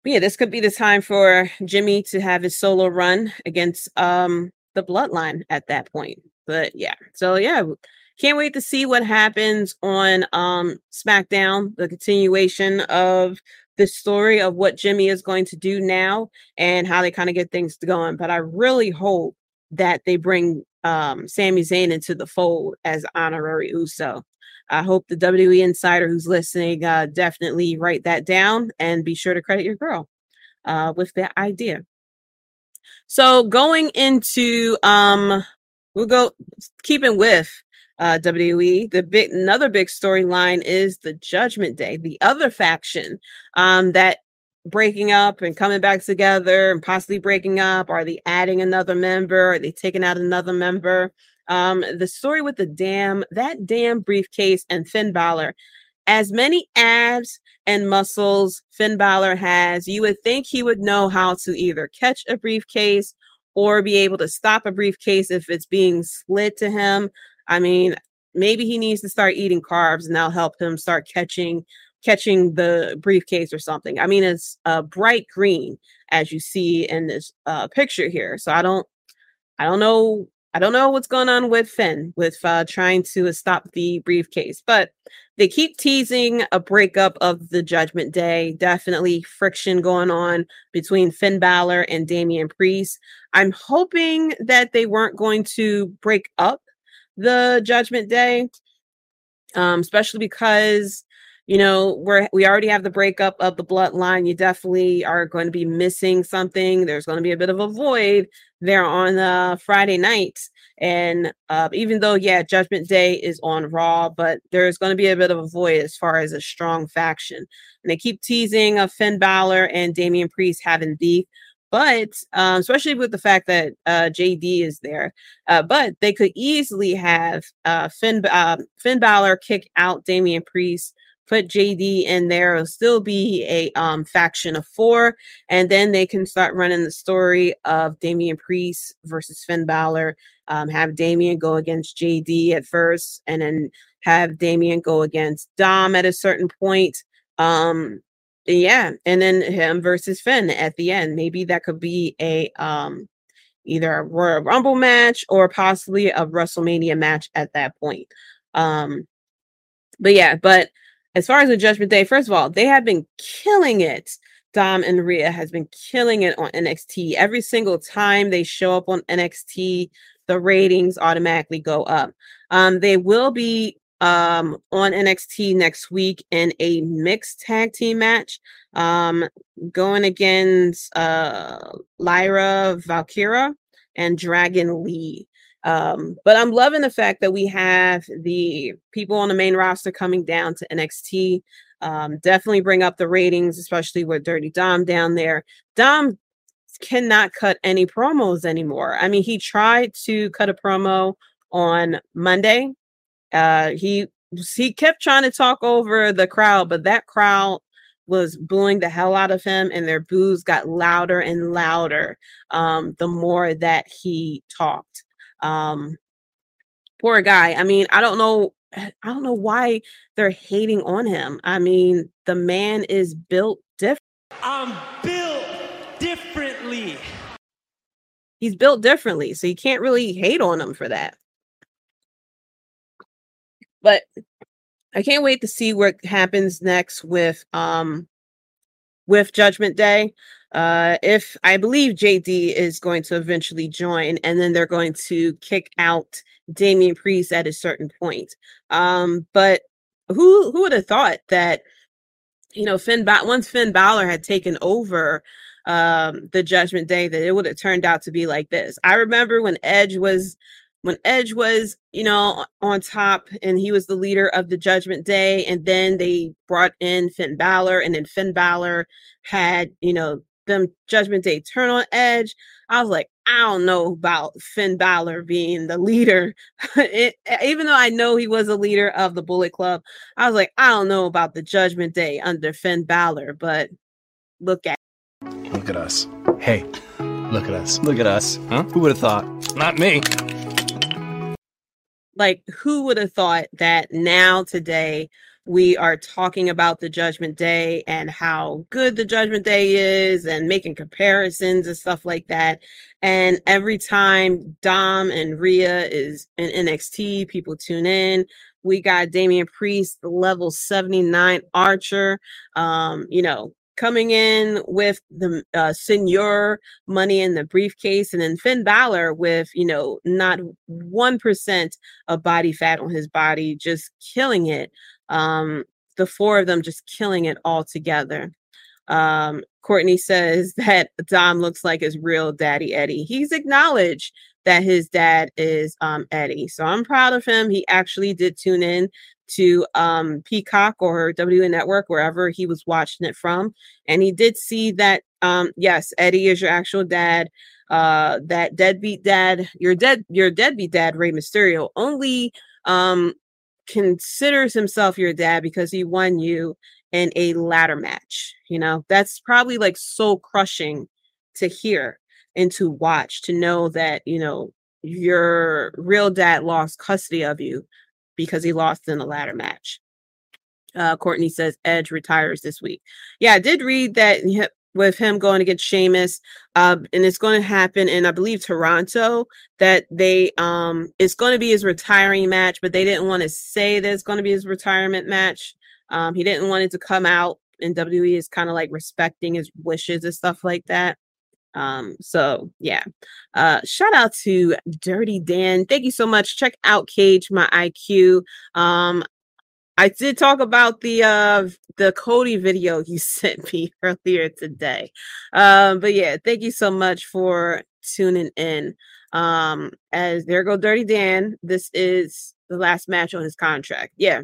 But yeah, this could be the time for Jimmy to have his solo run against um the bloodline at that point. But yeah, so yeah, can't wait to see what happens on um SmackDown, the continuation of the story of what Jimmy is going to do now and how they kind of get things going. But I really hope that they bring um, Sami Zayn into the fold as honorary Uso. I hope the WWE insider who's listening uh, definitely write that down and be sure to credit your girl uh, with that idea. So going into um, we'll go keeping with uh, WWE. The big another big storyline is the Judgment Day, the other faction um, that breaking up and coming back together and possibly breaking up? Are they adding another member? Are they taking out another member? Um, the story with the damn that damn briefcase and Finn Balor. As many abs and muscles Finn Balor has, you would think he would know how to either catch a briefcase or be able to stop a briefcase if it's being slid to him. I mean, maybe he needs to start eating carbs and that'll help him start catching catching the briefcase or something. I mean, it's a uh, bright green as you see in this uh, picture here. So I don't, I don't know, I don't know what's going on with Finn with uh, trying to stop the briefcase, but they keep teasing a breakup of the Judgment Day. Definitely friction going on between Finn Balor and Damian Priest. I'm hoping that they weren't going to break up the Judgment Day, um, especially because you know, we're we already have the breakup of the bloodline. You definitely are going to be missing something. There's going to be a bit of a void there on uh, Friday night. And uh, even though, yeah, Judgment Day is on Raw, but there's going to be a bit of a void as far as a strong faction. And they keep teasing of Finn Balor and Damian Priest having beef but um, especially with the fact that uh, JD is there. Uh, but they could easily have uh, Finn uh, Finn Balor kick out Damian Priest put JD in there. It'll still be a um, faction of four, and then they can start running the story of Damian Priest versus Finn Balor. Um, have Damian go against JD at first, and then have Damian go against Dom at a certain point. Um, yeah, and then him versus Finn at the end. Maybe that could be a um, either a Royal Rumble match or possibly a WrestleMania match at that point. Um, but yeah, but as far as the Judgment Day, first of all, they have been killing it. Dom and Rhea has been killing it on NXT. Every single time they show up on NXT, the ratings automatically go up. Um, they will be um, on NXT next week in a mixed tag team match, um, going against uh, Lyra Valkyria and Dragon Lee. Um, but I'm loving the fact that we have the people on the main roster coming down to NXT. Um, definitely bring up the ratings, especially with Dirty Dom down there. Dom cannot cut any promos anymore. I mean, he tried to cut a promo on Monday. Uh, he he kept trying to talk over the crowd, but that crowd was booing the hell out of him, and their boos got louder and louder um, the more that he talked. Um, poor guy. I mean, I don't know. I don't know why they're hating on him. I mean, the man is built different. I'm built differently. He's built differently, so you can't really hate on him for that. But I can't wait to see what happens next with um with Judgment Day. Uh if I believe JD is going to eventually join and then they're going to kick out Damian Priest at a certain point. Um but who who would have thought that you know Finn ba- once Finn Balor had taken over um the Judgment Day that it would have turned out to be like this. I remember when Edge was when Edge was, you know, on top and he was the leader of the Judgment Day, and then they brought in Finn Balor, and then Finn Balor had, you know, them Judgment Day turn on Edge. I was like, I don't know about Finn Balor being the leader. it, even though I know he was a leader of the Bullet Club, I was like, I don't know about the Judgment Day under Finn Balor, but look at Look at us. Hey, look at us. Look at us. Huh? Who would have thought? Not me. like who would have thought that now today we are talking about the judgment day and how good the judgment day is and making comparisons and stuff like that and every time dom and Rhea is in nxt people tune in we got Damian Priest, the level 79 archer. Um, you know, coming in with the uh, senior money in the briefcase, and then Finn Balor with you know not one percent of body fat on his body, just killing it. Um, the four of them just killing it all together. Um, Courtney says that Dom looks like his real daddy Eddie. He's acknowledged that his dad is um, Eddie, so I'm proud of him. He actually did tune in to um, Peacock or WN Network, wherever he was watching it from. And he did see that, um, yes, Eddie is your actual dad. Uh, that deadbeat dad, your dead, your deadbeat dad, Rey Mysterio, only um, considers himself your dad because he won you in a ladder match. You know, that's probably like so crushing to hear and to watch to know that, you know, your real dad lost custody of you because he lost in a ladder match. Uh, Courtney says Edge retires this week. Yeah, I did read that with him going against Sheamus, uh, and it's going to happen in I believe Toronto. That they um, it's going to be his retiring match, but they didn't want to say that it's going to be his retirement match. Um, he didn't want it to come out, and WWE is kind of like respecting his wishes and stuff like that. Um, so yeah. Uh shout out to Dirty Dan. Thank you so much. Check out Cage My IQ. Um I did talk about the uh the Cody video you sent me earlier today. Um, but yeah, thank you so much for tuning in. Um, as there go Dirty Dan. This is the last match on his contract. Yeah,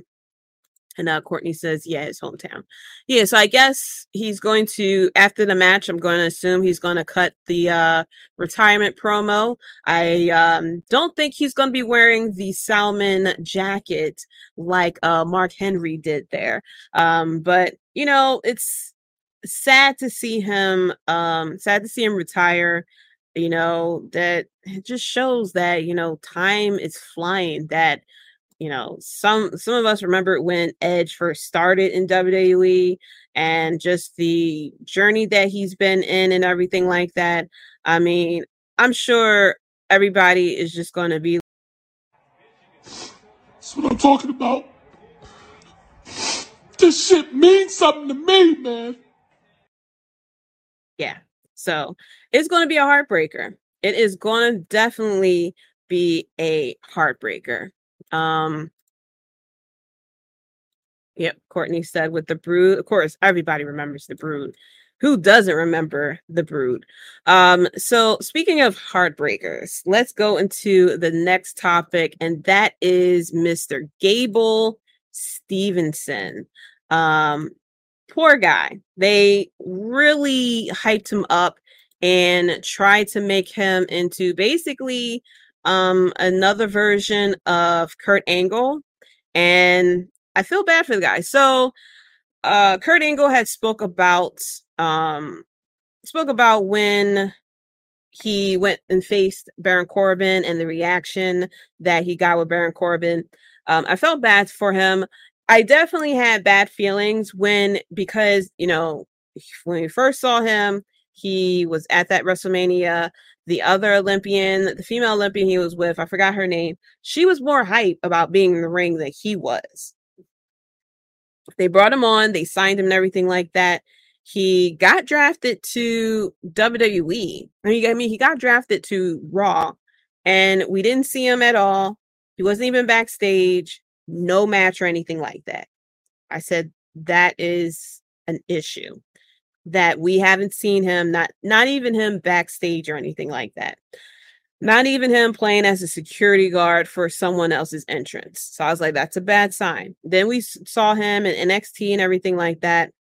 and uh, Courtney says, yeah, his hometown. Yeah, so I guess he's going to, after the match, I'm going to assume he's going to cut the uh, retirement promo. I um, don't think he's going to be wearing the salmon jacket like uh, Mark Henry did there. Um, but, you know, it's sad to see him, um, sad to see him retire. You know, that it just shows that, you know, time is flying, that you know some some of us remember when edge first started in wwe and just the journey that he's been in and everything like that. I mean i'm sure everybody is just going to be that's what i'm talking about. This shit means something to me man. Yeah so it's going to be a heartbreaker. It is going to definitely be a heartbreaker um, Yep, Courtney said with the brood. Of course, everybody remembers the brood. Who doesn't remember the brood? Um, so speaking of heartbreakers, let's go into the next topic, and that is Mr. Gable Stevenson. Um, poor guy. They really hyped him up and tried to make him into basically um another version of Kurt Angle and I feel bad for the guy. So uh Kurt Angle had spoke about um spoke about when he went and faced Baron Corbin and the reaction that he got with Baron Corbin. Um, I felt bad for him. I definitely had bad feelings when because you know when we first saw him, he was at that WrestleMania. The other Olympian, the female Olympian he was with, I forgot her name. She was more hype about being in the ring than he was. They brought him on, they signed him and everything like that. He got drafted to WWE. I mean, I mean, he got drafted to Raw, and we didn't see him at all. He wasn't even backstage, no match or anything like that. I said that is an issue that we haven't seen him not not even him backstage or anything like that. Not even him playing as a security guard for someone else's entrance. So i was like that's a bad sign. Then we saw him in nxt and everything like that.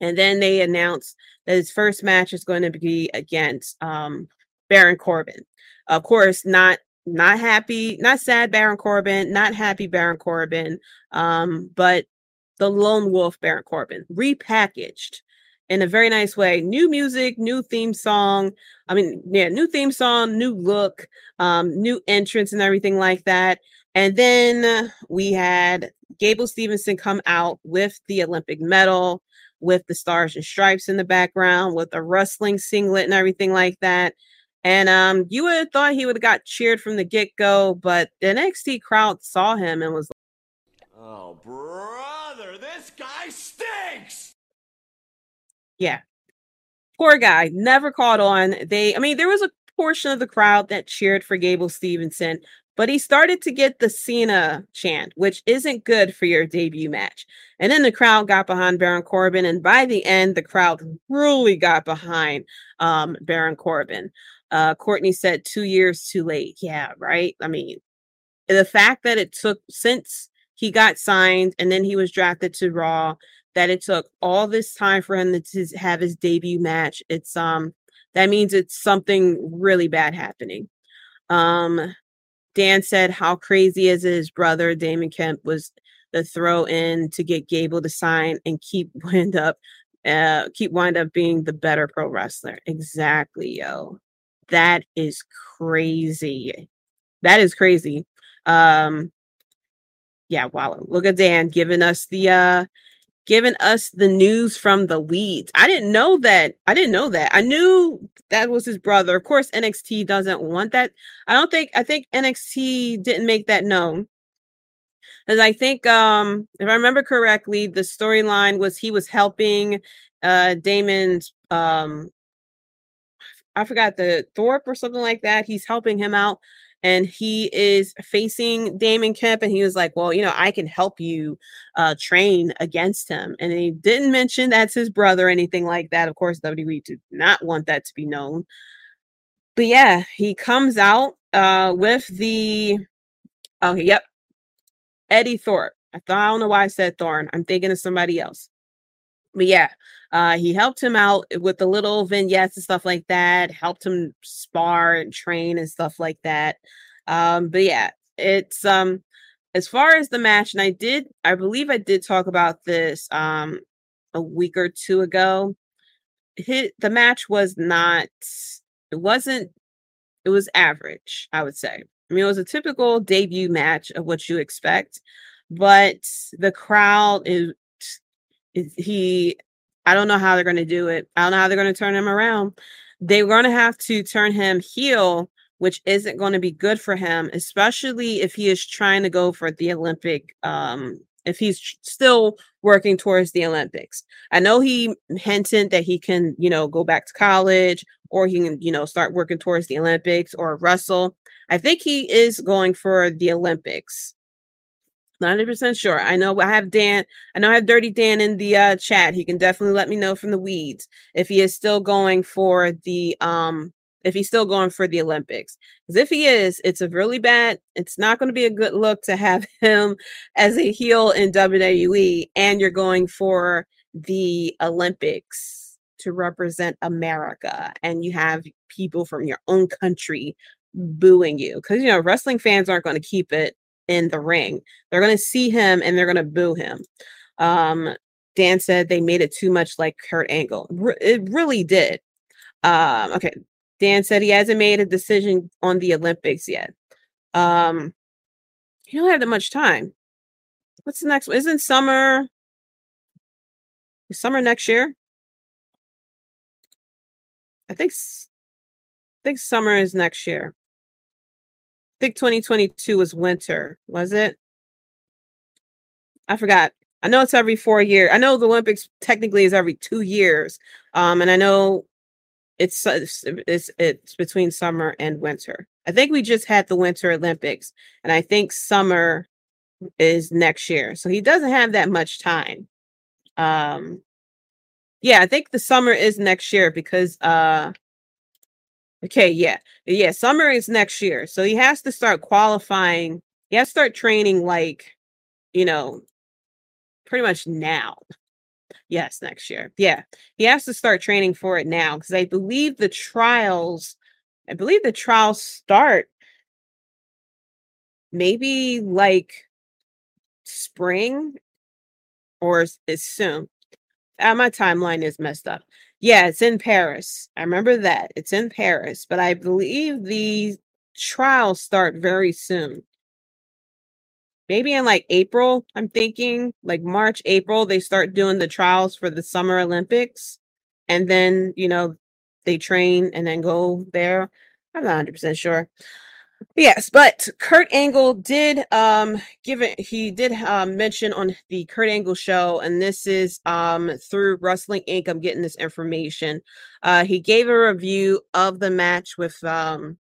And then they announced that his first match is going to be against um baron corbin. Of course not not happy not sad baron corbin not happy baron corbin um but the lone wolf baron corbin repackaged in a very nice way. New music, new theme song. I mean, yeah, new theme song, new look, um, new entrance, and everything like that. And then we had Gable Stevenson come out with the Olympic medal, with the stars and stripes in the background, with a wrestling singlet and everything like that. And um, you would have thought he would have got cheered from the get go, but the NXT crowd saw him and was like, Oh, brother, this guy stinks! Yeah. Poor guy never caught on they i mean there was a portion of the crowd that cheered for gable stevenson but he started to get the cena chant which isn't good for your debut match and then the crowd got behind baron corbin and by the end the crowd really got behind um baron corbin. Uh courtney said two years too late. Yeah right? I mean the fact that it took since he got signed and then he was drafted to raw that it took all this time for him to have his debut match. It's um that means it's something really bad happening. Um Dan said how crazy is his brother Damon Kemp was the throw in to get Gable to sign and keep wind up uh keep wind up being the better pro wrestler. Exactly, yo. That is crazy. That is crazy. Um yeah, wow. Look at Dan giving us the uh giving us the news from the leads. I didn't know that. I didn't know that. I knew that was his brother. Of course, NXT doesn't want that. I don't think I think NXT didn't make that known. Because I think um if I remember correctly, the storyline was he was helping uh Damon's um I forgot the Thorpe or something like that. He's helping him out and he is facing Damon Kemp, and he was like, "Well, you know, I can help you uh, train against him." And he didn't mention that's his brother or anything like that. Of course, WWE did not want that to be known. But yeah, he comes out uh, with the oh, yep, Eddy Thorpe. I thought I don't know why I said Thorne. I'm thinking of somebody else. But yeah, uh, he helped him out with the little vignettes and stuff like that, helped him spar and train and stuff like that. Um, but yeah, it's um as far as the match, and I did, I believe I did talk about this um a week or two ago. Hit the match was not, it wasn't, it was average, I would say. I mean, it was a typical debut match of what you expect, but the crowd is, is he I don't know how they're going to do it. I don't know how they're going to turn him around. They're going to have to turn him heel, which isn't going to be good for him, especially if he is trying to go for the Olympic. Um, if he's still working towards the Olympics, I know he hinted that he can, you know, go back to college or he can, you know, start working towards the Olympics or Russell. I think he is going for the Olympics. 100% sure. I know I have Dan. I know I have Dirty Dan in the uh, chat. He can definitely let me know from the weeds if he is still going for the um if he's still going for the Olympics. Because if he is, it's a really bad. It's not going to be a good look to have him as a heel in WWE, and you're going for the Olympics to represent America and you have people from your own country booing you because you know wrestling fans aren't going to keep it in the ring. They're going to see him and they're going to boo him. Um, Dan said they made it too much like Kurt Angle. Re- it really did. Um, okay. Dan said he hasn't made a decision on the Olympics yet. Um, you don't have that much time. What's the next one? Isn't summer summer next year? I think I think summer is next year. Think 2022 was winter, was it? I forgot. I know it's every four years. I know the Olympics technically is every two years. Um, and I know it's it's it's, it's between summer and winter. I think we just had the Winter Olympics, and I think summer is next year. So he doesn't have that much time. Um, yeah, I think the summer is next year because uh okay, yeah. Yeah, summer is next year. So he has to start qualifying. He has to start training like, you know, pretty much now. Yes, next year. Yeah. He has to start training for it now because I believe the trials, I believe the trials start maybe like spring or s- it's soon. Uh, my timeline is messed up. Yeah, it's in Paris. I remember that. It's in Paris, but I believe the trials start very soon. Maybe in like April, I'm thinking like March, April, they start doing the trials for the Summer Olympics. And then, you know, they train and then go there. I'm not 100% sure. Yes, but Kurt Angle did um give it he did um mention on the Kurt Angle show and this is um through Wrestling Inc. I'm getting this information. Uh he gave a review of the match with um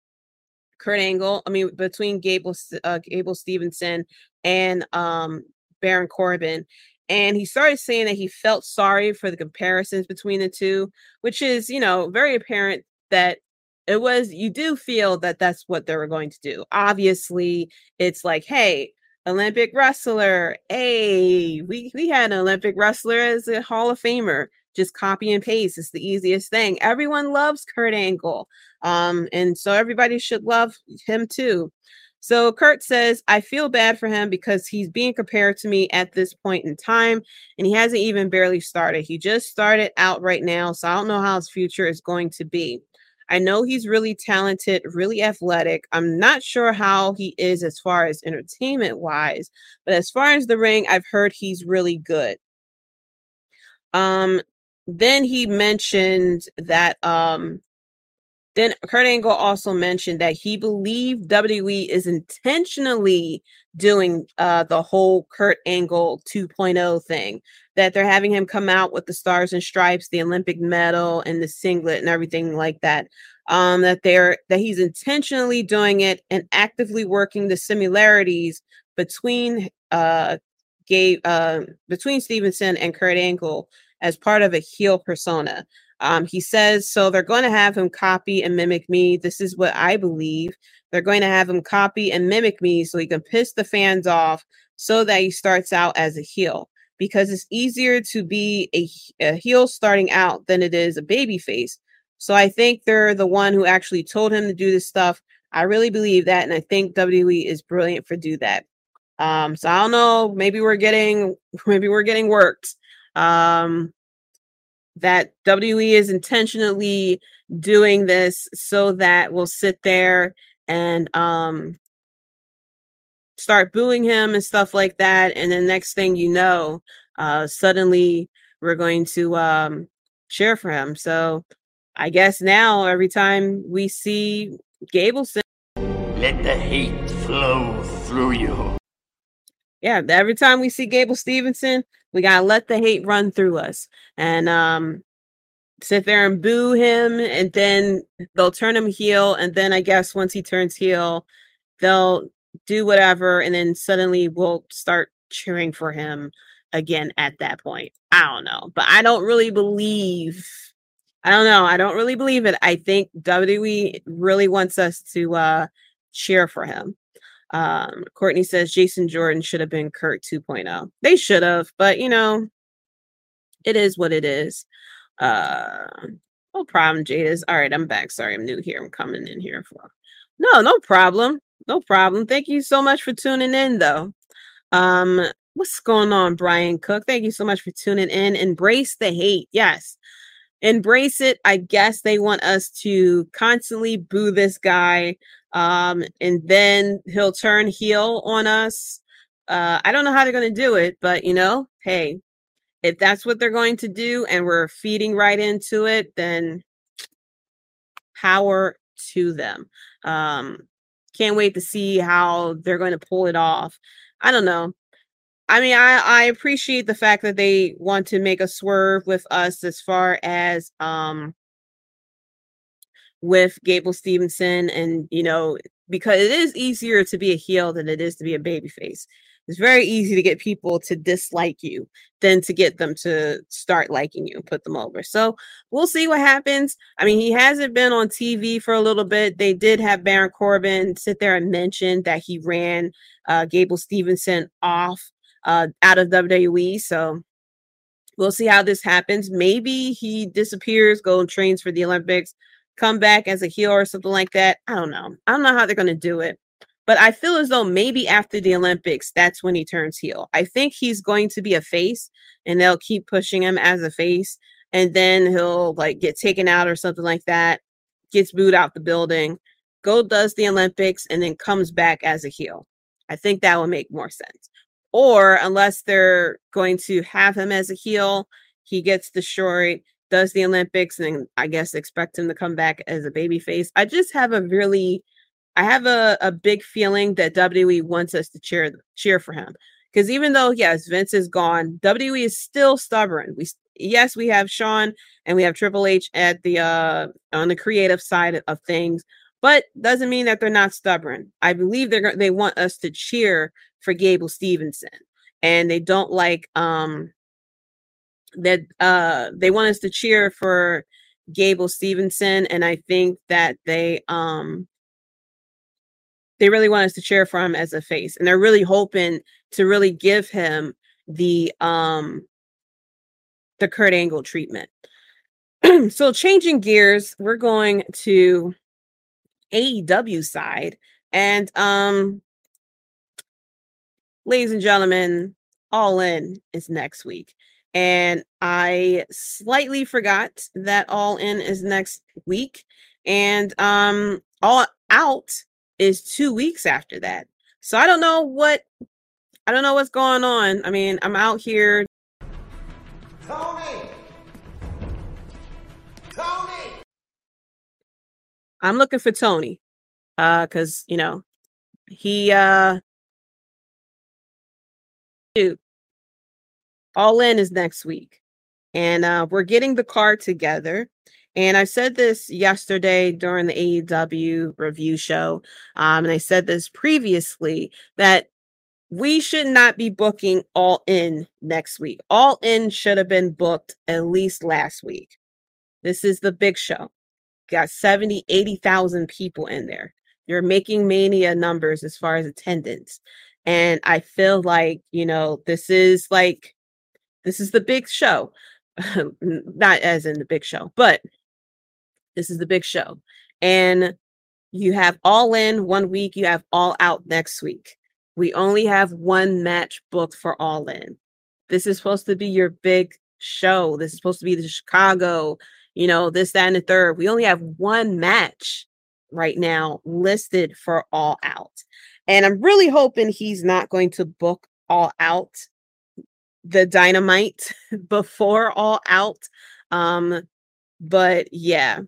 Kurt Angle, I mean between Gable uh, Gable Stevenson and um Baron Corbin and he started saying that he felt sorry for the comparisons between the two, which is, you know, very apparent that it was you do feel that that's what they were going to do. Obviously, it's like, hey, Olympic wrestler, hey, we we had an Olympic wrestler as a Hall of Famer. Just copy and paste. It's the easiest thing. Everyone loves Kurt Angle. Um, and so everybody should love him too. So Kurt says, I feel bad for him because he's being compared to me at this point in time, and he hasn't even barely started. He just started out right now, so I don't know how his future is going to be. I know he's really talented, really athletic. I'm not sure how he is as far as entertainment wise, but as far as the ring, I've heard he's really good. Um, then he mentioned that um then Kurt Angle also mentioned that he believed WWE is intentionally doing uh, the whole Kurt Angle 2.0 thing. That they're having him come out with the stars and stripes, the Olympic medal, and the singlet and everything like that. Um, that they're that he's intentionally doing it and actively working the similarities between uh Gabe uh between Stevenson and Kurt Angle as part of a heel persona. Um, he says, so they're going to have him copy and mimic me. This is what I believe. They're going to have him copy and mimic me so he can piss the fans off so that he starts out as a heel. Because it's easier to be a, a heel starting out than it is a baby face. So I think they're the one who actually told him to do this stuff. I really believe that, and I think WWE is brilliant for do that. Um, so I don't know. Maybe we're getting maybe we're getting worked. Um, that WWE is intentionally doing this so that we'll sit there and um start booing him and stuff like that and then next thing you know uh suddenly we're going to um cheer for him so i guess now every time we see gableson Let the hate flow through you. yeah every time we see gable stevenson we gotta let the hate run through us and um sit there and boo him and then they'll turn him heel and then i guess once he turns heel they'll do whatever and then suddenly we'll start cheering for him again at that point. I don't know but i don't really believe i don't know i don't really believe it. I think wwe really wants us to uh cheer for him um courtney says jason jordan should have been kurt 2.0 they should have but you know it is what it is Uh, no problem, Jada's. All right, I'm back. Sorry, I'm new here. I'm coming in here for. No, no problem. No problem. Thank you so much for tuning in, though. Um, what's going on, Brian Cook? Thank you so much for tuning in. Embrace the hate. Yes, embrace it. I guess they want us to constantly boo this guy, um, and then he'll turn heel on us. Uh, I don't know how they're going to do it, but you know, hey, if that's what they're going to do and we're feeding right into it, then power to them. Um, can't wait to see how they're going to pull it off. I don't know. I mean, I, I appreciate the fact that they want to make a swerve with us as far as um with Gable Stevenson and you know, because it is easier to be a heel than it is to be a babyface. It's very easy to get people to dislike you than to get them to start liking you and put them over. So we'll see what happens. I mean, he hasn't been on TV for a little bit. They did have Baron Corbin sit there and mention that he ran uh, Gable Stevenson off uh, out of WWE. So we'll see how this happens. Maybe he disappears, go and trains for the Olympics, come back as a heel or something like that. I don't know. I don't know how they're going to do it. But I feel as though maybe after the Olympics, that's when he turns heel. I think he's going to be a face and they'll keep pushing him as a face. And then he'll like get taken out or something like that, gets booed out the building, go does the Olympics, and then comes back as a heel. I think that would make more sense. Or unless they're going to have him as a heel, he gets the destroyed, does the Olympics, and I guess expect him to come back as a baby face. I just have a really I have a, a big feeling that WWE wants us to cheer cheer for him. Because even though yes, Vince is gone, WWE is still stubborn. We yes, we have Shawn and we have Triple H at the uh on the creative side of things, but doesn't mean that they're not stubborn. I believe they're they want us to cheer for Gable Stevenson, and they don't like um that uh they want us to cheer for Gable Stevenson, and I think that they um they really want us to cheer for him as a face and they're really hoping to really give him the um the Kurt Angle treatment. so changing gears, we're going to AEW side and um ladies and gentlemen, All In is next week. And I slightly forgot that All In is next week and um All Out is two weeks after that. So I don't know what I don't know what's going on. I mean, I'm out here. Tony! Tony! I'm looking for Tony. Uh, cause you know, he uh dude, all in is next week. And uh we're getting the card together. And I said this yesterday during the AEW review show. Um, and I said this previously that we should not be booking all in next week. All in should have been booked at least last week. This is the big show. Got 70, 80,000 people in there. You're making mania numbers as far as attendance. And I feel like, you know, this is like, this is the big show. Not as in the big show, but this is the big show. And you have all in one week, you have all out next week. We only have one match booked for all in. This is supposed to be your big show. This is supposed to be the Chicago, you know, this, that, and the third. We only have one match right now listed for all out. And I'm really hoping he's not going to book all out the dynamite before all out. Um, but yeah,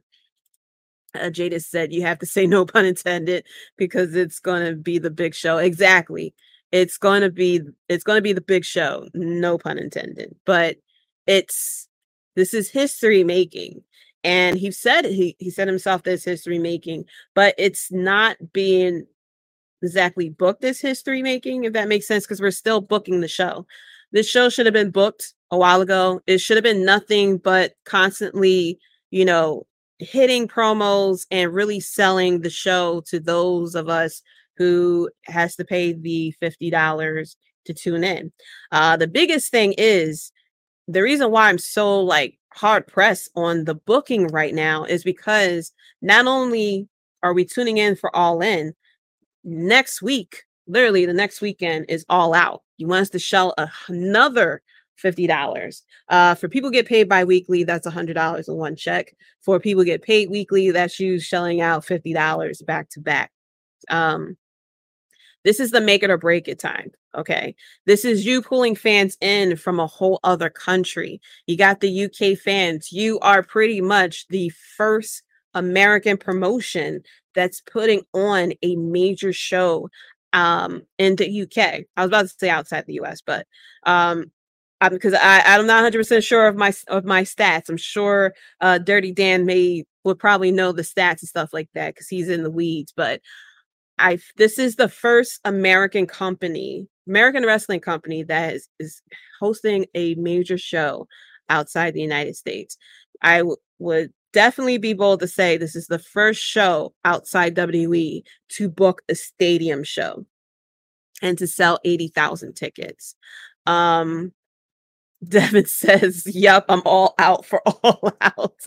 uh, Jada said you have to say no pun intended because it's going to be the big show. Exactly. It's going to be it's going to be the big show. No pun intended. But it's this is history making. And he said he he said himself this history making, but it's not being exactly booked as history making, if that makes sense, because we're still booking the show. This show should have been booked a while ago. It should have been nothing but constantly, you know, hitting promos and really selling the show to those of us who has to pay the $50 to tune in. Uh, the biggest thing is the reason why I'm so like hard pressed on the booking right now is because not only are we tuning in for All In, next week, literally the next weekend is All Out. You want us to shell another fifty dollars. Uh, for people get paid bi-weekly, that's a hundred dollars in one check. For people get paid weekly, that's you shelling out fifty dollars back to back. Um, this is the make it or break it time. Okay. This is you pulling fans in from a whole other country. You got the UK fans. You are pretty much the first American promotion that's putting on a major show um in the UK. I was about to say outside the US, but um because I I'm not 100 percent sure of my of my stats. I'm sure uh Dirty Dan may would probably know the stats and stuff like that because he's in the weeds. But I this is the first American company, American wrestling company that is, is hosting a major show outside the United States. I w- would definitely be bold to say this is the first show outside WWE to book a stadium show and to sell 80,000 tickets. Um Devin says, "Yep, I'm all out for all out."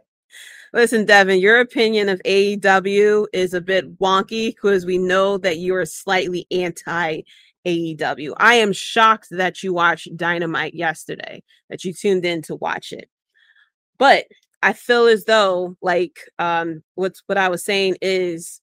Listen, Devin, your opinion of AEW is a bit wonky because we know that you are slightly anti AEW. I am shocked that you watched Dynamite yesterday, that you tuned in to watch it. But I feel as though, like, um, what's what I was saying is,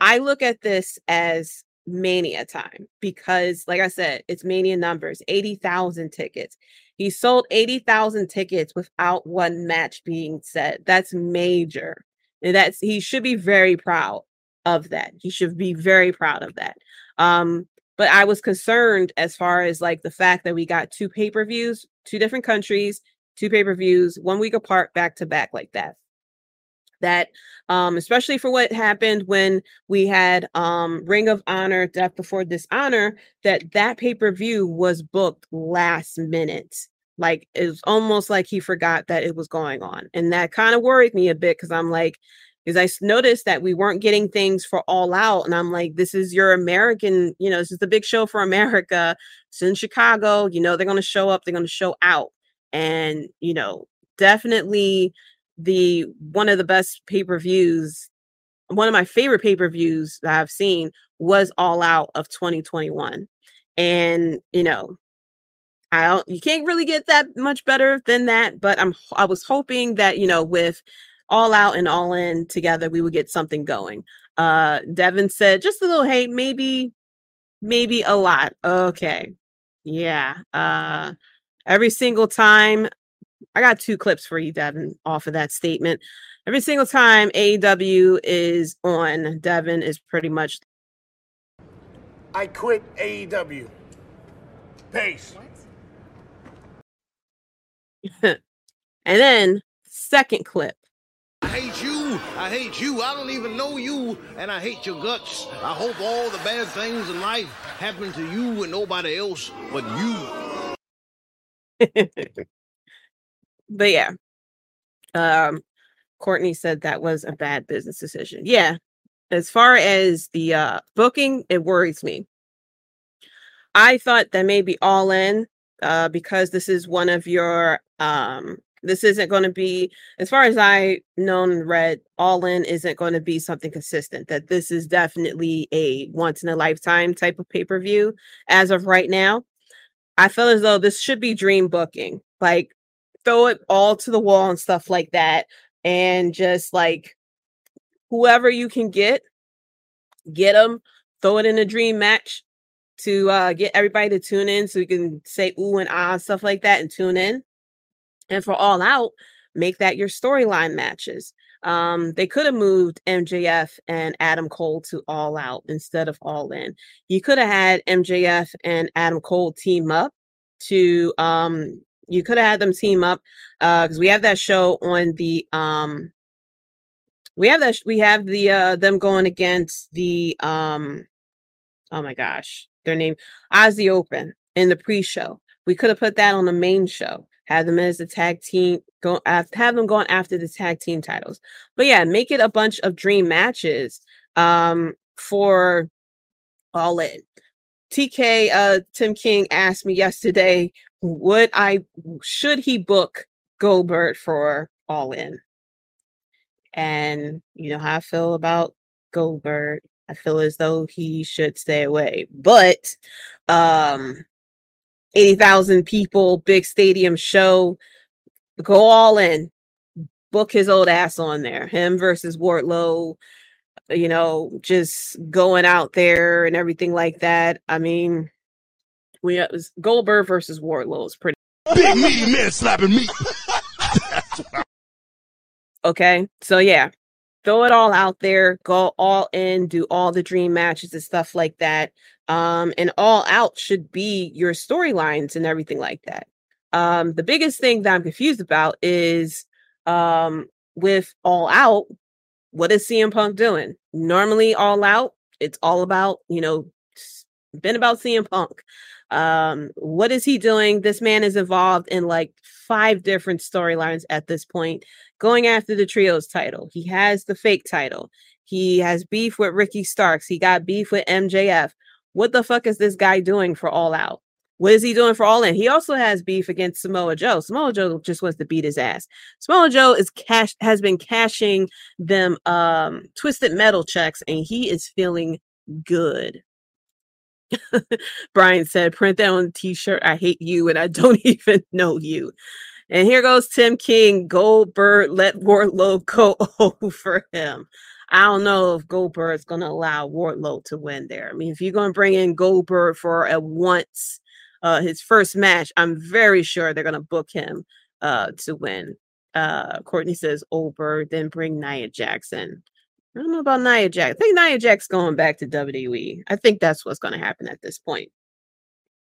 I look at this as mania time because, like I said, it's mania numbers 80,000 tickets. He sold 80,000 tickets without one match being set. That's major. And that's he should be very proud of that. He should be very proud of that. Um, but I was concerned as far as like the fact that we got two pay-per-views, two different countries, two pay-per-views, one week apart, back to back like that. That um, especially for what happened when we had um Ring of Honor, Death Before Dishonor, that that pay-per-view was booked last minute. Like it's almost like he forgot that it was going on. And that kind of worried me a bit because I'm like, because I noticed that we weren't getting things for all out. And I'm like, this is your American, you know, this is the big show for America. It's in Chicago. You know, they're going to show up, they're going to show out. And, you know, definitely the one of the best pay-per-views one of my favorite pay-per-views that I've seen was All Out of 2021. And, you know, I don't you can't really get that much better than that, but I'm I was hoping that, you know, with All Out and All In together we would get something going. Uh Devin said just a little hate, maybe maybe a lot. Okay. Yeah. Uh every single time I got two clips for you, Devin, off of that statement. Every single time AEW is on, Devin is pretty much I quit AEW. Peace. and then second clip. I hate you. I hate you. I don't even know you, and I hate your guts. I hope all the bad things in life happen to you and nobody else but you. but yeah. Um Courtney said that was a bad business decision. Yeah. As far as the uh booking, it worries me. I thought that maybe all in uh because this is one of your um this isn't going to be as far as I known and read all in isn't going to be something consistent that this is definitely a once in a lifetime type of pay-per-view as of right now. I feel as though this should be dream booking. Like throw it all to the wall and stuff like that and just like whoever you can get get them throw it in a dream match to uh get everybody to tune in so you can say ooh and ah and stuff like that and tune in and for all out make that your storyline matches um they could have moved mjf and adam cole to all out instead of all in you could have had mjf and adam cole team up to um you could have had them team up uh because we have that show on the um we have that we have the uh them going against the um oh my gosh their name Aussie Open in the pre-show. We could have put that on the main show. Have them as the tag team go have them going after the tag team titles. But yeah, make it a bunch of dream matches um for all in. TK uh Tim King asked me yesterday would I should he book Goldberg for All In. And you know how I feel about Goldberg. I feel as though he should stay away. But um 80,000 people, big stadium show, go all in. Book his old ass on there. Him versus Wardlow, you know, just going out there and everything like that. I mean, we it was Goldberg versus Wardlow is pretty Big meaty man slapping me. Okay. So yeah, throw it all out there, go all in, do all the dream matches and stuff like that. Um, and all out should be your storylines and everything like that. Um, the biggest thing that I'm confused about is um with all out, what is CM Punk doing? Normally all out, it's all about, you know, been about CM Punk. Um, what is he doing? This man is involved in like five different storylines at this point, going after the trios title. He has the fake title. He has beef with Ricky Starks. He got beef with MJF. What the fuck is this guy doing for All Out? What is he doing for All In? He also has beef against Samoa Joe. Samoa Joe just wants to beat his ass. Samoa Joe is cash has been cashing them um twisted metal checks, and he is feeling good. Brian said, print that on t-shirt. I hate you and I don't even know you. And here goes Tim King. Goldberg let Wardlow go over him. I don't know if Goldberg is going to allow Wardlow to win there. I mean, if you're going to bring in Goldberg for a once, uh, his first match, I'm very sure they're going to book him uh, to win. Uh, Courtney says Goldberg, then bring Nia Jackson. I don't know about Nia Jax. I think Nia Jax going back to WWE. I think that's what's going to happen at this point.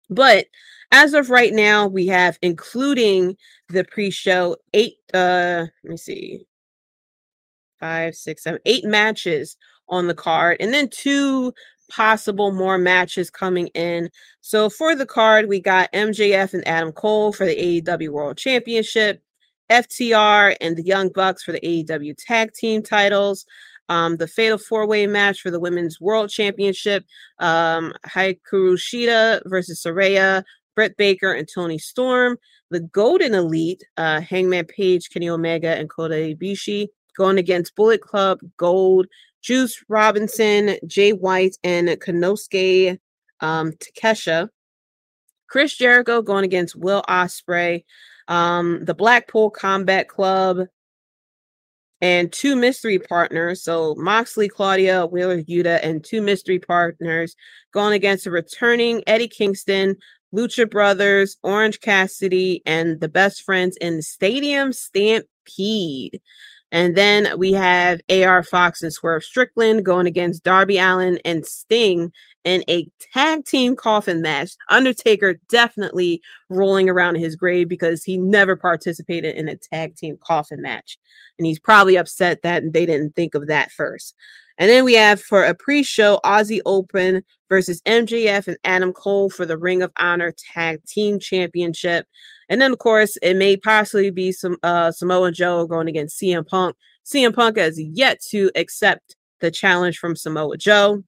But as of right now, we have, including the pre-show, eight. Uh, let me see, five, six, seven, eight matches on the card, and then two possible more matches coming in. So for the card, we got MJF and Adam Cole for the AEW World Championship, FTR and the Young Bucks for the AEW Tag Team titles. Um, the Fatal Four Way match for the Women's World Championship. Um, Shida versus Saraya, Britt Baker, and Toni Storm. The Golden Elite, uh, Hangman Page, Kenny Omega, and Kota Ibushi going against Bullet Club, Gold, Juice Robinson, Jay White, and Konosuke um, Takesha. Chris Jericho going against Will Ospreay. Um, the Blackpool Combat Club, and two mystery partners. So Moxley, Claudio, Wheeler, Yuta, and two mystery partners going against the returning Eddie Kingston, Lucha Brothers, Orange Cassidy, and the best friends in the Stadium Stampede. And then we have AR Fox and Swerve Strickland going against Darby Allin and Sting in a tag team coffin match. Undertaker definitely rolling around in his grave because he never participated in a tag team coffin match. And he's probably upset that they didn't think of that first. And then we have for a pre show Aussie Open versus MJF and Adam Cole for the Ring of Honor Tag Team Championship. And then, of course, it may possibly be some uh, Samoa Joe going against CM Punk. CM Punk has yet to accept the challenge from Samoa Joe.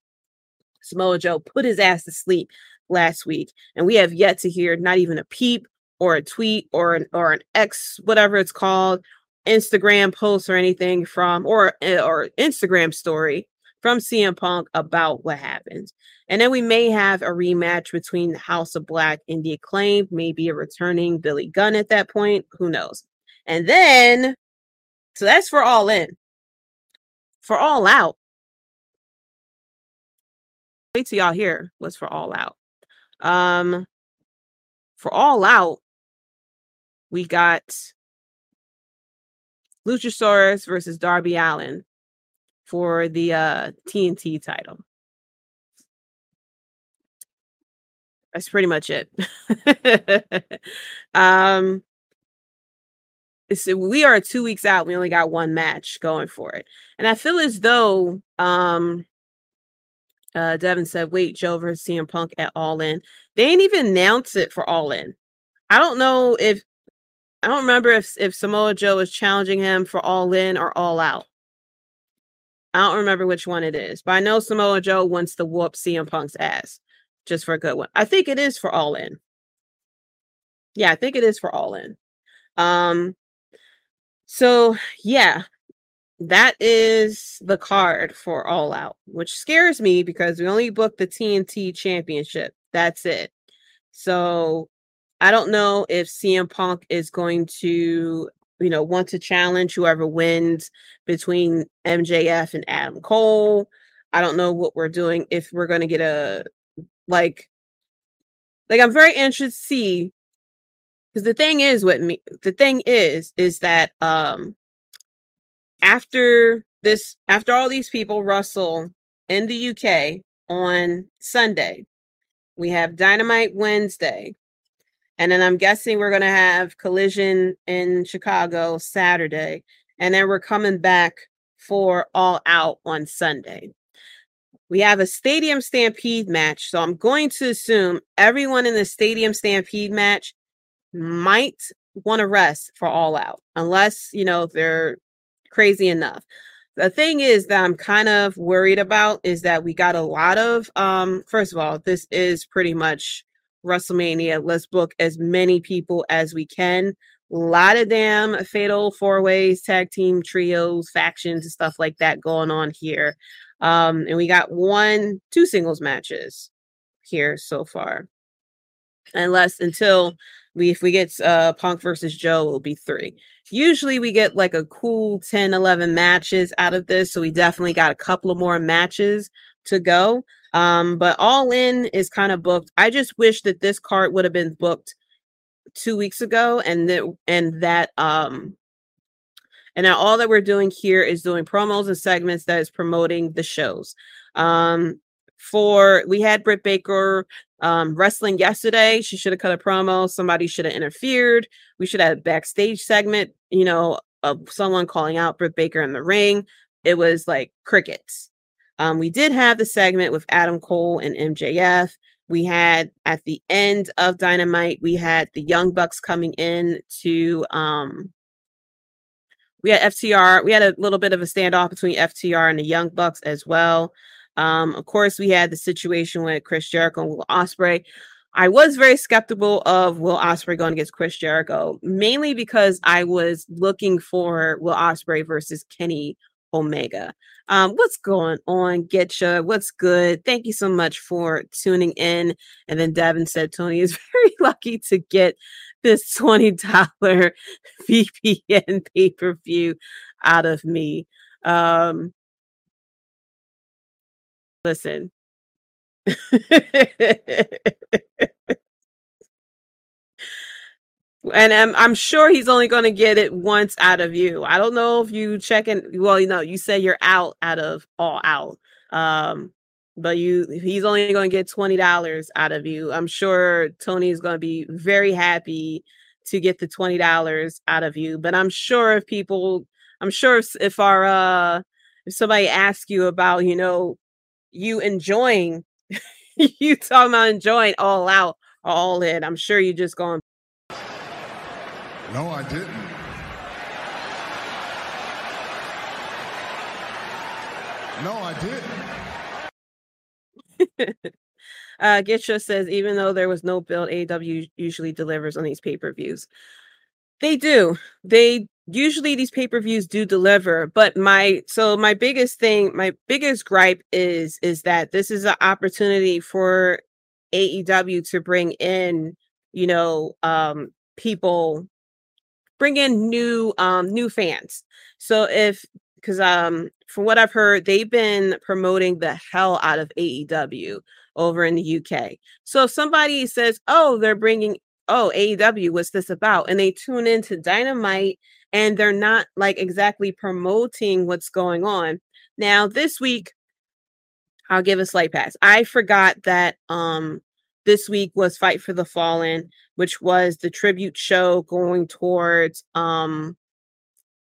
Samoa Joe put his ass to sleep last week, and we have yet to hear not even a peep or a tweet or an or an X, whatever it's called, Instagram post or anything from or eh, or Instagram story from CM Punk about what happened. And then we may have a rematch between the House of Black and the acclaimed, maybe a returning Billy Gunn at that point. Who knows? And then, so that's for all in. For all out. Wait till y'all hear what's for all out. Um, for all out, we got Luchasaurus versus Darby Allin for the uh, TNT title. That's pretty much it. um, so we are two weeks out. We only got one match going for it, and I feel as though um, uh, Devin said, "Wait, Joe versus CM Punk at All In." They ain't even announced it for All In. I don't know if I don't remember if if Samoa Joe was challenging him for All In or All Out. I don't remember which one it is, but I know Samoa Joe wants to whoop CM Punk's ass just for a good one. I think it is for All In. Yeah, I think it is for All In. Um, So yeah, that is the card for All Out, which scares me because we only booked the TNT Championship. That's it. So I don't know if CM Punk is going to, you know, want to challenge whoever wins between MJF and Adam Cole. I don't know what we're doing if we're going to get a like like I'm very interested to see because the thing is what me the thing is is that um after this after all these people wrestle in the UK on Sunday, we have Dynamite Wednesday. And then I'm guessing we're going to have Collision in Chicago Saturday. And then we're coming back for All Out on Sunday. We have a Stadium Stampede match. So I'm going to assume everyone in the Stadium Stampede match might want to rest for All Out, unless, you know, they're crazy enough. The thing is that I'm kind of worried about is that we got a lot of, um, first of all, this is pretty much WrestleMania. Let's book as many people as we can. A lot of damn fatal four ways, tag team trios, factions, and stuff like that going on here. Um, and we got one, two singles matches here so far. Unless until we if we get uh Punk versus Joe, it'll be three. Usually we get like a cool 10, 11 matches out of this. So we definitely got a couple of more matches to go. Um, but all in is kind of booked. I just wish that this card would have been booked two weeks ago and that and that um and now all that we're doing here is doing promos and segments that is promoting the shows. Um for we had Britt Baker um, wrestling yesterday. She should have cut a promo. Somebody should have interfered. We should have a backstage segment, you know, of someone calling out Britt Baker in the ring. It was like crickets. Um, we did have the segment with Adam Cole and MJF. We had at the end of Dynamite, we had the Young Bucks coming in to um we had FTR. We had a little bit of a standoff between FTR and the Young Bucks as well. Um, of course, we had the situation with Chris Jericho and Will Ospreay. I was very skeptical of Will Ospreay going against Chris Jericho, mainly because I was looking for Will Ospreay versus Kenny Omega. Um, what's going on, Getcha? What's good? Thank you so much for tuning in. And then Devin said Tony is very lucky to get this $20 VPN pay per view out of me. Um, listen. and I'm, I'm sure he's only going to get it once out of you. I don't know if you check in. Well, you know, you say you're out out of all out. Um, but you he's only going to get $20 out of you. I'm sure Tony is going to be very happy to get the $20 out of you. But I'm sure if people, I'm sure if, if our, uh, if somebody asks you about, you know, you enjoying you talking about enjoying all out all in i'm sure you're just going no i didn't. No i didn't. Uh Gitcha says even though there was no build aw usually delivers on these pay-per-views. They do. They usually these pay-per-views do deliver but my so my biggest thing my biggest gripe is is that this is an opportunity for AEW to bring in you know um people bring in new um new fans so if because um from what I've heard they've been promoting the hell out of AEW over in the UK so if somebody says oh they're bringing oh AEW what's this about and they tune into Dynamite and they're not like exactly promoting what's going on. Now, this week, I'll give a slight pass. I forgot that um this week was Fight for the Fallen, which was the tribute show going towards um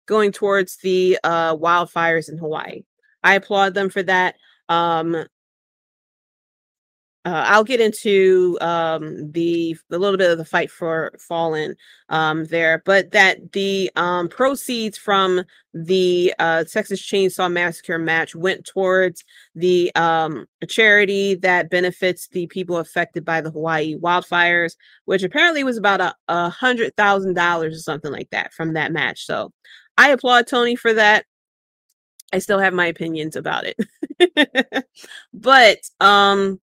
going towards the uh wildfires in Hawaii. I applaud them for that. Um uh, I'll get into um, the a little bit of the fight for fallen um, there, but that the um, proceeds from the uh, Texas Chainsaw Massacre match went towards the um, charity that benefits the people affected by the Hawaii wildfires, which apparently was about a, a hundred thousand dollars or something like that from that match. So I applaud Tony for that. I still have my opinions about it. but um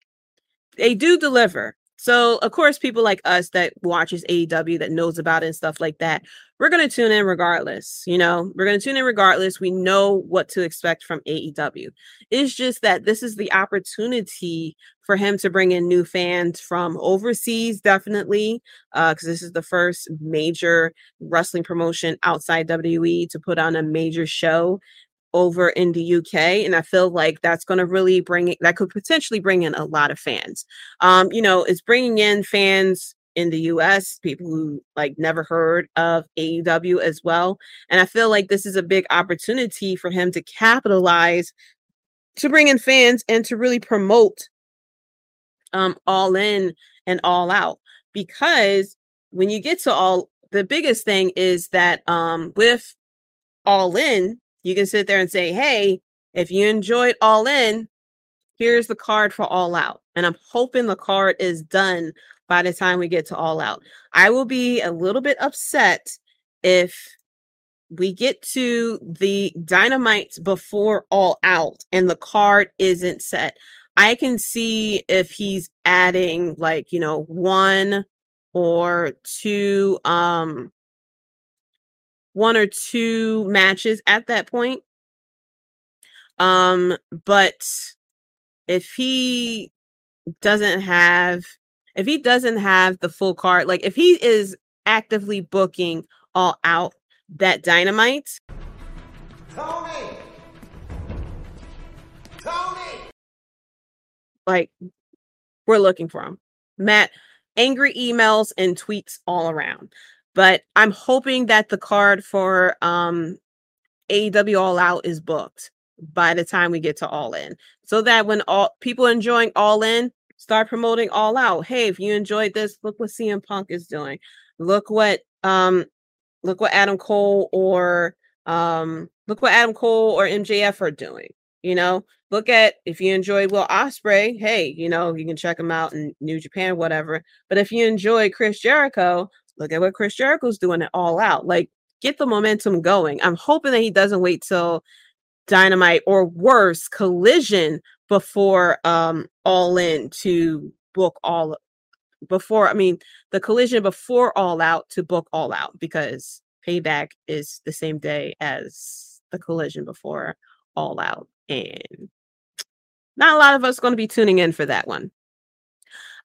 they do deliver. So of course people like us that watches AEW that knows about it and stuff like that, we're going to tune in regardless, you know. We're going to tune in regardless. We know what to expect from AEW. It's just that this is the opportunity for him to bring in new fans from overseas definitely uh cuz this is the first major wrestling promotion outside WWE to put on a major show over in the UK and I feel like that's going to really bring that could potentially bring in a lot of fans. Um you know, it's bringing in fans in the US, people who like never heard of AEW as well. And I feel like this is a big opportunity for him to capitalize to bring in fans and to really promote um all in and all out because when you get to all the biggest thing is that um with all in you can sit there and say, hey, if you enjoyed All In, here's the card for All Out. And I'm hoping the card is done by the time we get to All Out. I will be a little bit upset if we get to the dynamite before All Out and the card isn't set. I can see if he's adding like, you know, one or two um one or two matches at that point. Um, but if he doesn't have if he doesn't have the full card, like if he is actively booking all out that dynamite. Tony! Tony! Like we're looking for him. Matt, angry emails and tweets all around but I'm hoping that the card for um AEW All Out is booked by the time we get to All In, so that when all people enjoying All In start promoting All Out. Hey, if you enjoyed this, look what CM Punk is doing. Look what um look what Adam Cole or um look what Adam Cole or MJF are doing. You know, look at if you enjoyed Will Ospreay, hey, you know, you can check him out in New Japan, whatever. But if you enjoy Chris Jericho, Look at what Chris Jericho's doing it all out. Like, get the momentum going. I'm hoping that he doesn't wait till Dynamite or worse, Collision before um All In to book all before. I mean, the Collision before All Out to book All Out because Payback is the same day as the Collision before All Out, and not a lot of us going to be tuning in for that one.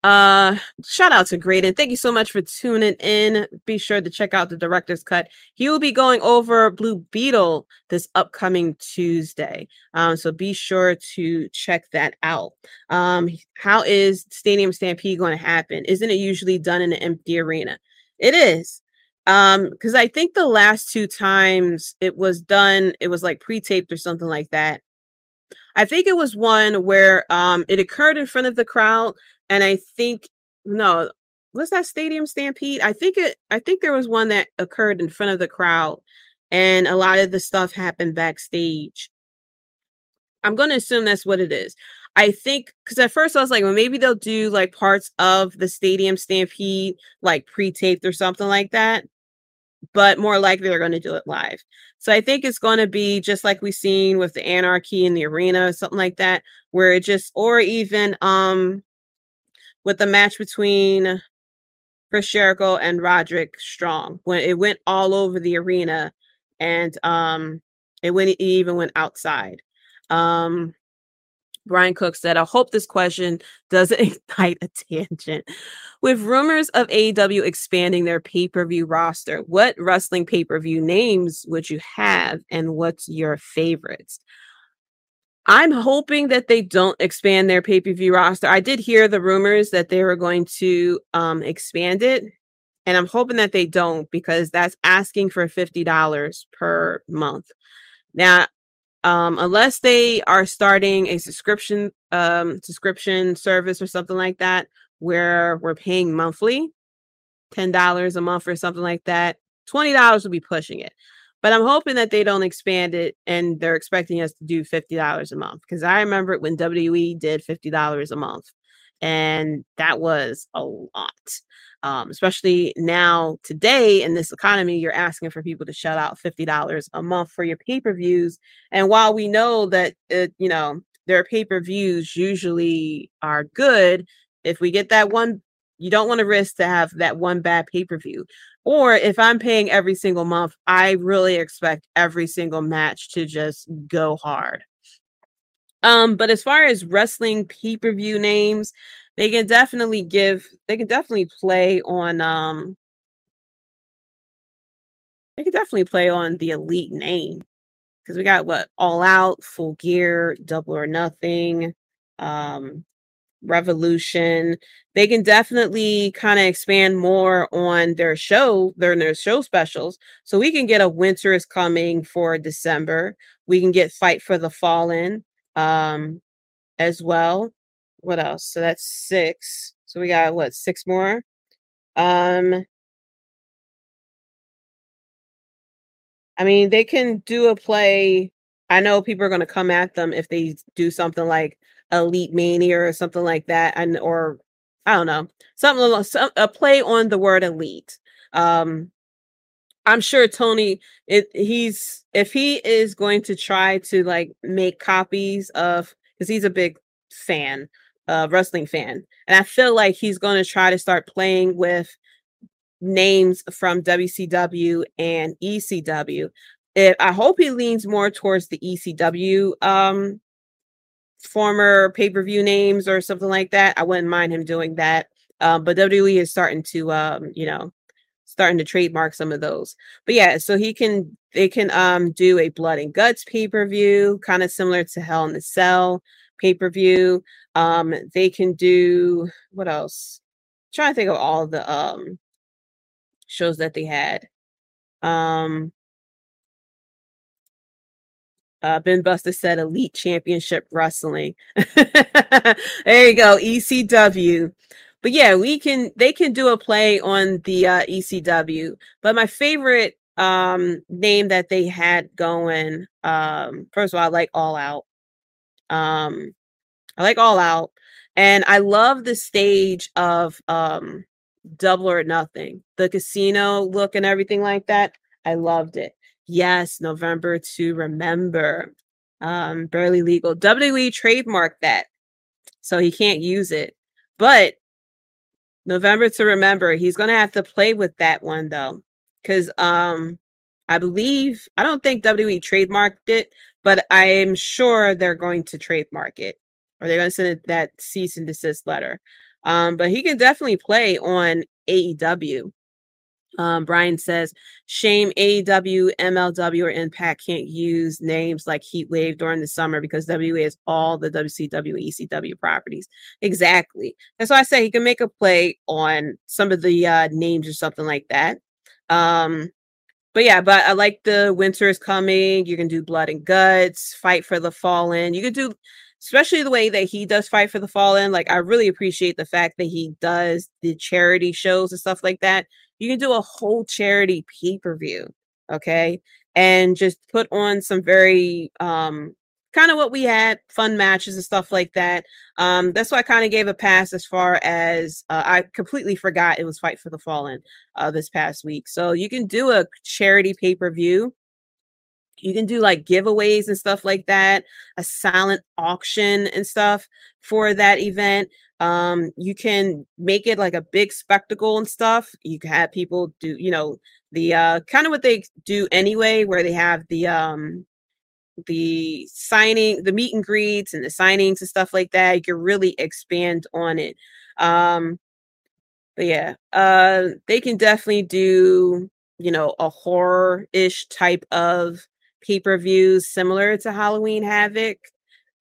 Uh, shout out to Graydon. Thank you so much for tuning in. Be sure to check out the director's cut. He will be going over Blue Beetle this upcoming Tuesday. Um, so be sure to check that out. Um, how is Stadium Stampede going to happen? Isn't it usually done in an empty arena? It is. Um, because I think the last two times it was done, it was like pre-taped or something like that. I think it was one where um it occurred in front of the crowd, and I think no, was that Stadium Stampede? I think it. I think there was one that occurred in front of the crowd, and a lot of the stuff happened backstage. I'm going to assume that's what it is. I think because at first I was like, well, maybe they'll do like parts of the Stadium Stampede like pre-taped or something like that but more likely they're going to do it live. So I think it's going to be just like we've seen with the Anarchy in the arena, something like that, where it just, or even um with the match between Chris Jericho and Roderick Strong when it went all over the arena and um it went it even went outside. Um Brian Cook said, I hope this question doesn't ignite a tangent. With rumors of AEW expanding their pay per view roster, what wrestling pay per view names would you have and what's your favorites? I'm hoping that they don't expand their pay per view roster. I did hear the rumors that they were going to um, expand it, and I'm hoping that they don't because that's asking for $50 per month. Now, um, unless they are starting a subscription um, subscription service or something like that where we're paying monthly $10 a month or something like that $20 would be pushing it but i'm hoping that they don't expand it and they're expecting us to do $50 a month because i remember when wwe did $50 a month and that was a lot. Um, especially now today in this economy, you're asking for people to shell out fifty dollars a month for your pay per views. And while we know that it, you know their pay per views usually are good, if we get that one, you don't want to risk to have that one bad pay per view. Or if I'm paying every single month, I really expect every single match to just go hard. Um, but as far as wrestling pay per view names, they can definitely give, they can definitely play on, um, they can definitely play on the elite name because we got what all out, full gear, double or nothing, um, revolution. They can definitely kind of expand more on their show, their, their show specials. So we can get a winter is coming for December. We can get fight for the fallen um as well. What else? So that's six. So we got what six more? Um I mean, they can do a play. I know people are going to come at them if they do something like Elite Mania or something like that, and or I don't know, something some, a play on the word elite. Um, I'm sure Tony, it he's if he is going to try to like make copies of because he's a big fan, uh, wrestling fan, and I feel like he's going to try to start playing with names from WCW and ECW. If I hope he leans more towards the ECW um former pay-per-view names or something like that. I wouldn't mind him doing that. Um, but WWE is starting to um, you know, starting to trademark some of those. But yeah, so he can they can um do a blood and guts pay-per-view, kind of similar to Hell in the Cell pay-per-view. Um, they can do what else? I'm trying to think of all the um shows that they had. Um uh, Ben Buster said Elite Championship Wrestling. there you go, ECW. But yeah, we can they can do a play on the uh, ECW. But my favorite um name that they had going, um, first of all, I like All Out. Um, I like All Out, and I love the stage of um Double or Nothing, the casino look and everything like that. I loved it. Yes, November to remember. Um, barely legal. WWE trademarked that, so he can't use it. But November to remember, he's gonna have to play with that one though, because um, I believe I don't think WWE trademarked it, but I'm sure they're going to trademark it, or they're gonna send that cease and desist letter. Um, but he can definitely play on AEW. Um, Brian says, shame AEW, MLW, or Impact can't use names like Heat Wave during the summer because WA has all the WCW, ECW properties. Exactly. That's why I say he can make a play on some of the uh, names or something like that. Um, but yeah, but I like the winter is coming. You can do blood and guts, fight for the fallen. You can do especially the way that he does fight for the fallen. Like I really appreciate the fact that he does the charity shows and stuff like that. You can do a whole charity pay-per-view, okay? And just put on some very um kind of what we had fun matches and stuff like that um that's why i kind of gave a pass as far as uh, i completely forgot it was fight for the fallen uh this past week so you can do a charity pay-per-view you can do like giveaways and stuff like that a silent auction and stuff for that event um you can make it like a big spectacle and stuff. You can have people do you know the uh kind of what they do anyway where they have the um the signing the meet and greets and the signings and stuff like that you can really expand on it. Um but yeah uh they can definitely do you know a horror-ish type of pay-per-views similar to halloween havoc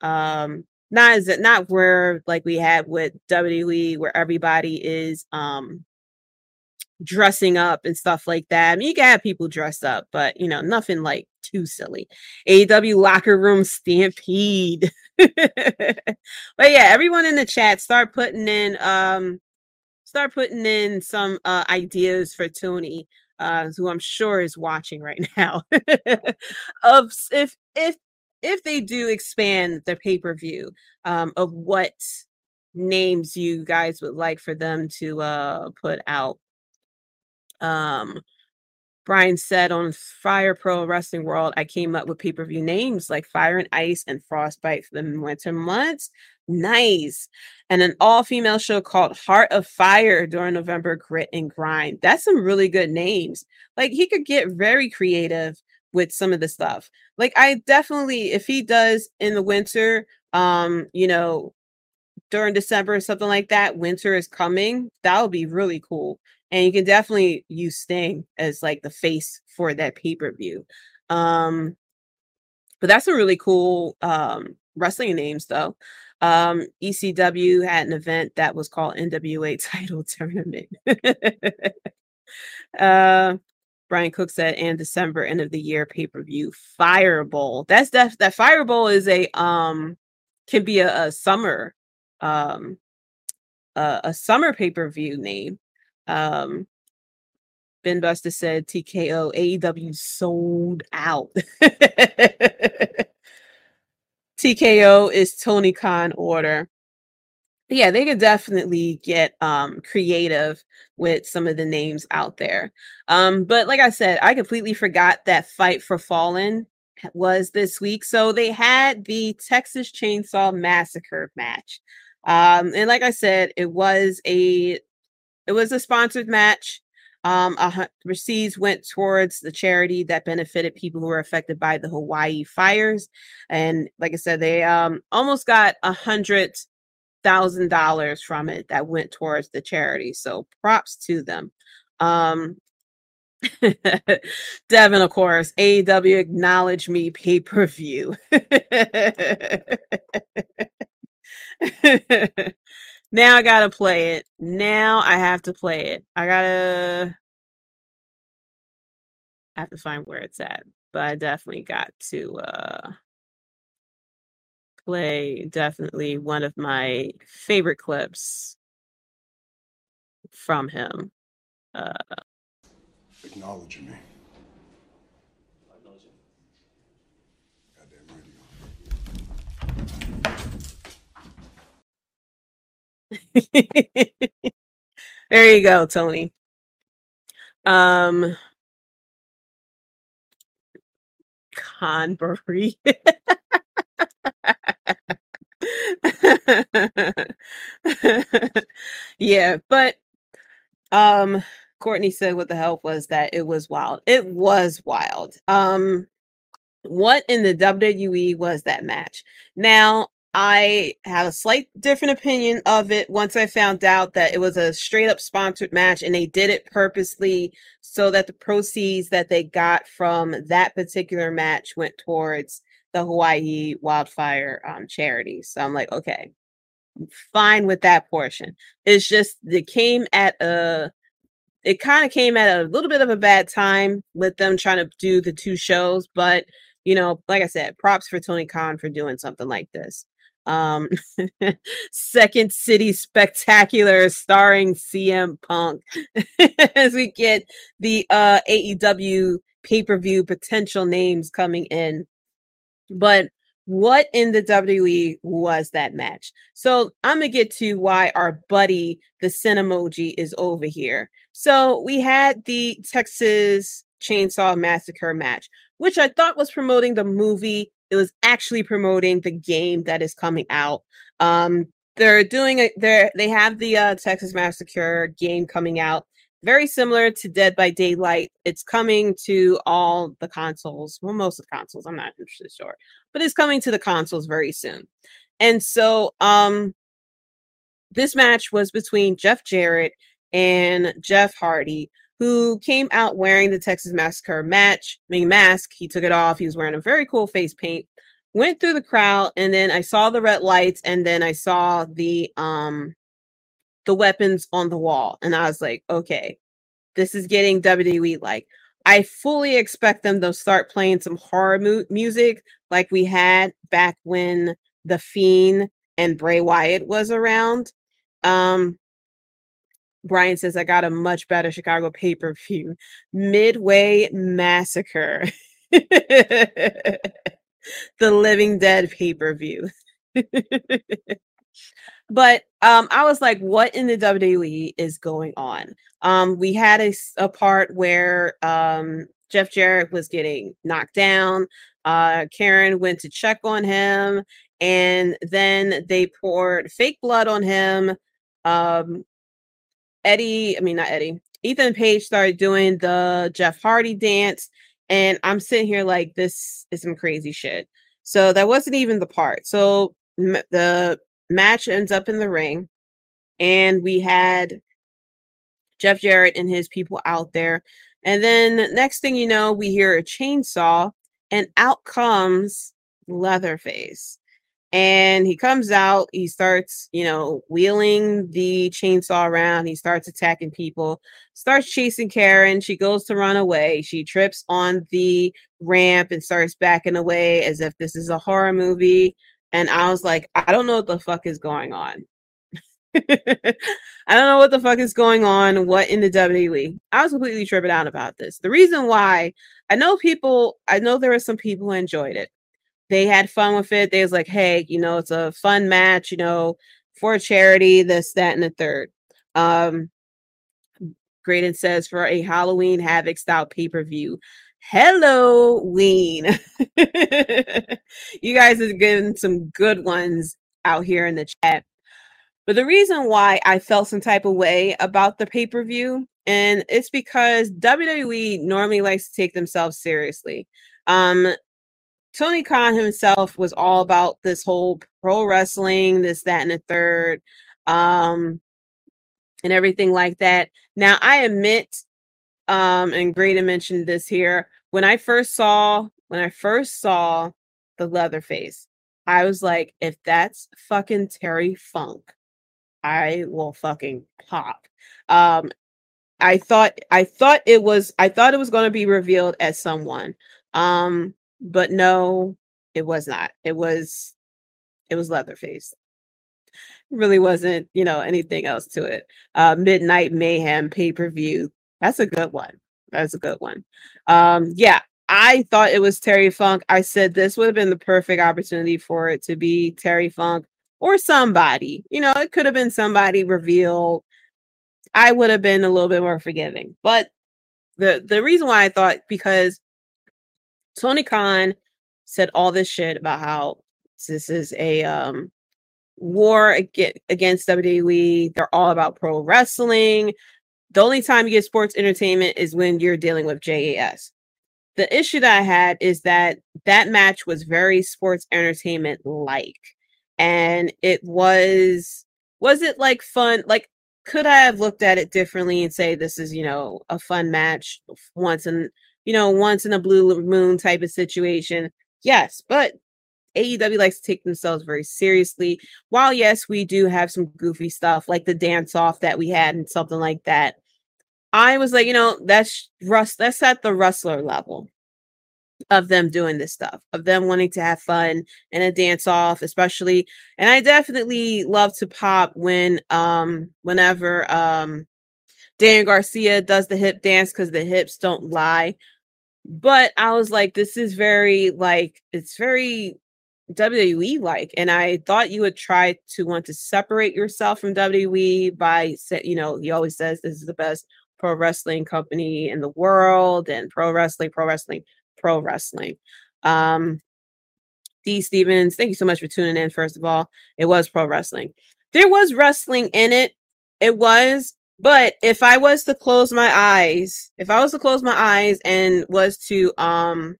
um not as it not where like we had with WWE where everybody is um dressing up and stuff like that. I mean, you can have people dress up, but you know, nothing like too silly. AW locker room stampede. but yeah, everyone in the chat start putting in um start putting in some uh ideas for Tony uh who I'm sure is watching right now of if if if they do expand the pay per view um, of what names you guys would like for them to uh put out. Um Brian said on Fire Pro Wrestling World, I came up with pay per view names like Fire and Ice and Frostbite for the winter months. Nice. And an all female show called Heart of Fire during November Grit and Grind. That's some really good names. Like he could get very creative with some of the stuff. Like I definitely, if he does in the winter, um, you know, during December or something like that, winter is coming, that would be really cool and you can definitely use Sting as like the face for that pay per view. Um, but that's a really cool um, wrestling names though. Um, ECW had an event that was called NWA Title Tournament. uh, Brian Cook said, and December end of the year pay per view Fireball. That's that that Fireball is a um can be a, a summer um uh, a summer pay per view name. Um, Ben Buster said TKO AEW sold out. TKO is Tony Khan order. Yeah, they could definitely get um creative with some of the names out there. Um, but like I said, I completely forgot that Fight for Fallen was this week. So they had the Texas Chainsaw Massacre match. Um, and like I said, it was a it was a sponsored match. Um, receipts went towards the charity that benefited people who were affected by the Hawaii fires, and like I said, they um almost got a hundred thousand dollars from it that went towards the charity. So props to them. Um, Devin, of course, AEW acknowledge me pay per view. Now I gotta play it. Now I have to play it. I gotta I have to find where it's at. But I definitely got to uh play definitely one of my favorite clips from him. Uh Acknowledge me. there you go, Tony. Um Conbury. yeah, but um Courtney said what the hell was that it was wild. It was wild. Um what in the WWE was that match? Now, I have a slight different opinion of it once I found out that it was a straight up sponsored match and they did it purposely so that the proceeds that they got from that particular match went towards the Hawaii wildfire um, charity. So I'm like, okay, I'm fine with that portion. It's just it came at a it kind of came at a little bit of a bad time with them trying to do the two shows, but you know, like I said, props for Tony Khan for doing something like this. Um, Second City Spectacular starring CM Punk as we get the uh, AEW pay per view potential names coming in. But what in the WWE was that match? So I'm gonna get to why our buddy the sin emoji is over here. So we had the Texas Chainsaw Massacre match, which I thought was promoting the movie it was actually promoting the game that is coming out. Um, they're doing it. They they have the uh, Texas Massacre game coming out. Very similar to Dead by Daylight. It's coming to all the consoles. Well, most of the consoles. I'm not interested sure, but it's coming to the consoles very soon. And so, um, this match was between Jeff Jarrett and Jeff Hardy who came out wearing the Texas Massacre match, I mean, mask. He took it off. He was wearing a very cool face paint. Went through the crowd, and then I saw the red lights, and then I saw the um the weapons on the wall, and I was like, okay, this is getting WWE like. I fully expect them to start playing some horror mu- music like we had back when the Fiend and Bray Wyatt was around. Um, Brian says, I got a much better Chicago pay per view. Midway Massacre. the Living Dead pay per view. but um, I was like, what in the WWE is going on? Um, we had a part where um, Jeff Jarrett was getting knocked down. Uh, Karen went to check on him, and then they poured fake blood on him. Um, Eddie, I mean, not Eddie, Ethan Page started doing the Jeff Hardy dance. And I'm sitting here like, this is some crazy shit. So that wasn't even the part. So m- the match ends up in the ring, and we had Jeff Jarrett and his people out there. And then next thing you know, we hear a chainsaw, and out comes Leatherface. And he comes out, he starts, you know, wheeling the chainsaw around. He starts attacking people, starts chasing Karen. She goes to run away. She trips on the ramp and starts backing away as if this is a horror movie. And I was like, I don't know what the fuck is going on. I don't know what the fuck is going on. What in the WWE? I was completely tripping out about this. The reason why I know people, I know there were some people who enjoyed it. They had fun with it. They was like, hey, you know, it's a fun match, you know, for charity, this, that, and the third. Um, Graydon says for a Halloween Havoc style pay per view. Halloween. you guys are getting some good ones out here in the chat. But the reason why I felt some type of way about the pay per view, and it's because WWE normally likes to take themselves seriously. Um, Tony Khan himself was all about this whole pro wrestling, this, that, and the third, um, and everything like that. Now, I admit, um, and Greta mentioned this here. When I first saw, when I first saw the Leatherface, I was like, if that's fucking Terry Funk, I will fucking pop. Um, I thought I thought it was I thought it was going to be revealed as someone. Um, but no, it was not. It was it was Leatherface. Really wasn't, you know, anything else to it. Uh Midnight Mayhem pay-per-view. That's a good one. That's a good one. Um, yeah, I thought it was Terry Funk. I said this would have been the perfect opportunity for it to be Terry Funk or somebody. You know, it could have been somebody revealed. I would have been a little bit more forgiving. But the the reason why I thought because Tony Khan said all this shit about how this is a um war against WWE. They're all about pro wrestling. The only time you get sports entertainment is when you're dealing with JAS. The issue that I had is that that match was very sports entertainment like, and it was was it like fun? Like, could I have looked at it differently and say this is you know a fun match once in you know once in a blue moon type of situation? Yes, but AEW likes to take themselves very seriously. While yes, we do have some goofy stuff like the dance off that we had and something like that. I was like, you know, that's Russ. That's at the wrestler level of them doing this stuff, of them wanting to have fun and a dance off, especially. And I definitely love to pop when, um, whenever um, Dan Garcia does the hip dance because the hips don't lie. But I was like, this is very like it's very WWE like, and I thought you would try to want to separate yourself from WWE by, you know, he always says this is the best pro wrestling company in the world, and pro wrestling, pro wrestling, pro wrestling. Um, D Stevens, thank you so much for tuning in. First of all, it was pro wrestling. There was wrestling in it. It was, but if I was to close my eyes, if I was to close my eyes and was to um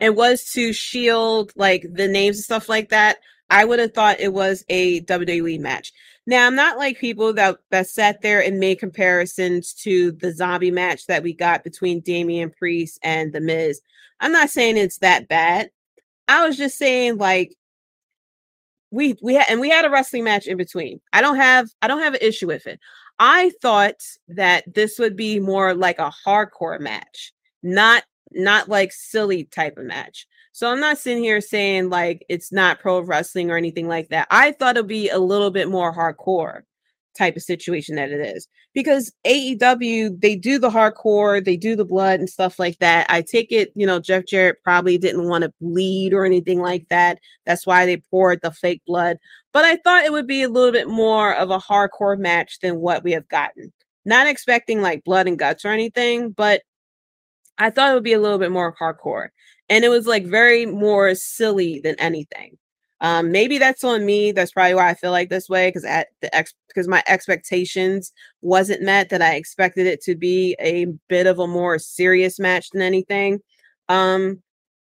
and was to shield like the names and stuff like that, I would have thought it was a WWE match. Now I'm not like people that that sat there and made comparisons to the zombie match that we got between Damian Priest and The Miz. I'm not saying it's that bad. I was just saying like we we had and we had a wrestling match in between. I don't have I don't have an issue with it. I thought that this would be more like a hardcore match, not not like silly type of match. So I'm not sitting here saying like it's not pro wrestling or anything like that. I thought it'd be a little bit more hardcore. Type of situation that it is because AEW they do the hardcore, they do the blood and stuff like that. I take it, you know, Jeff Jarrett probably didn't want to bleed or anything like that. That's why they poured the fake blood. But I thought it would be a little bit more of a hardcore match than what we have gotten. Not expecting like blood and guts or anything, but I thought it would be a little bit more hardcore. And it was like very more silly than anything. Um, maybe that's on me. That's probably why I feel like this way because at the ex because my expectations wasn't met that I expected it to be a bit of a more serious match than anything. Um,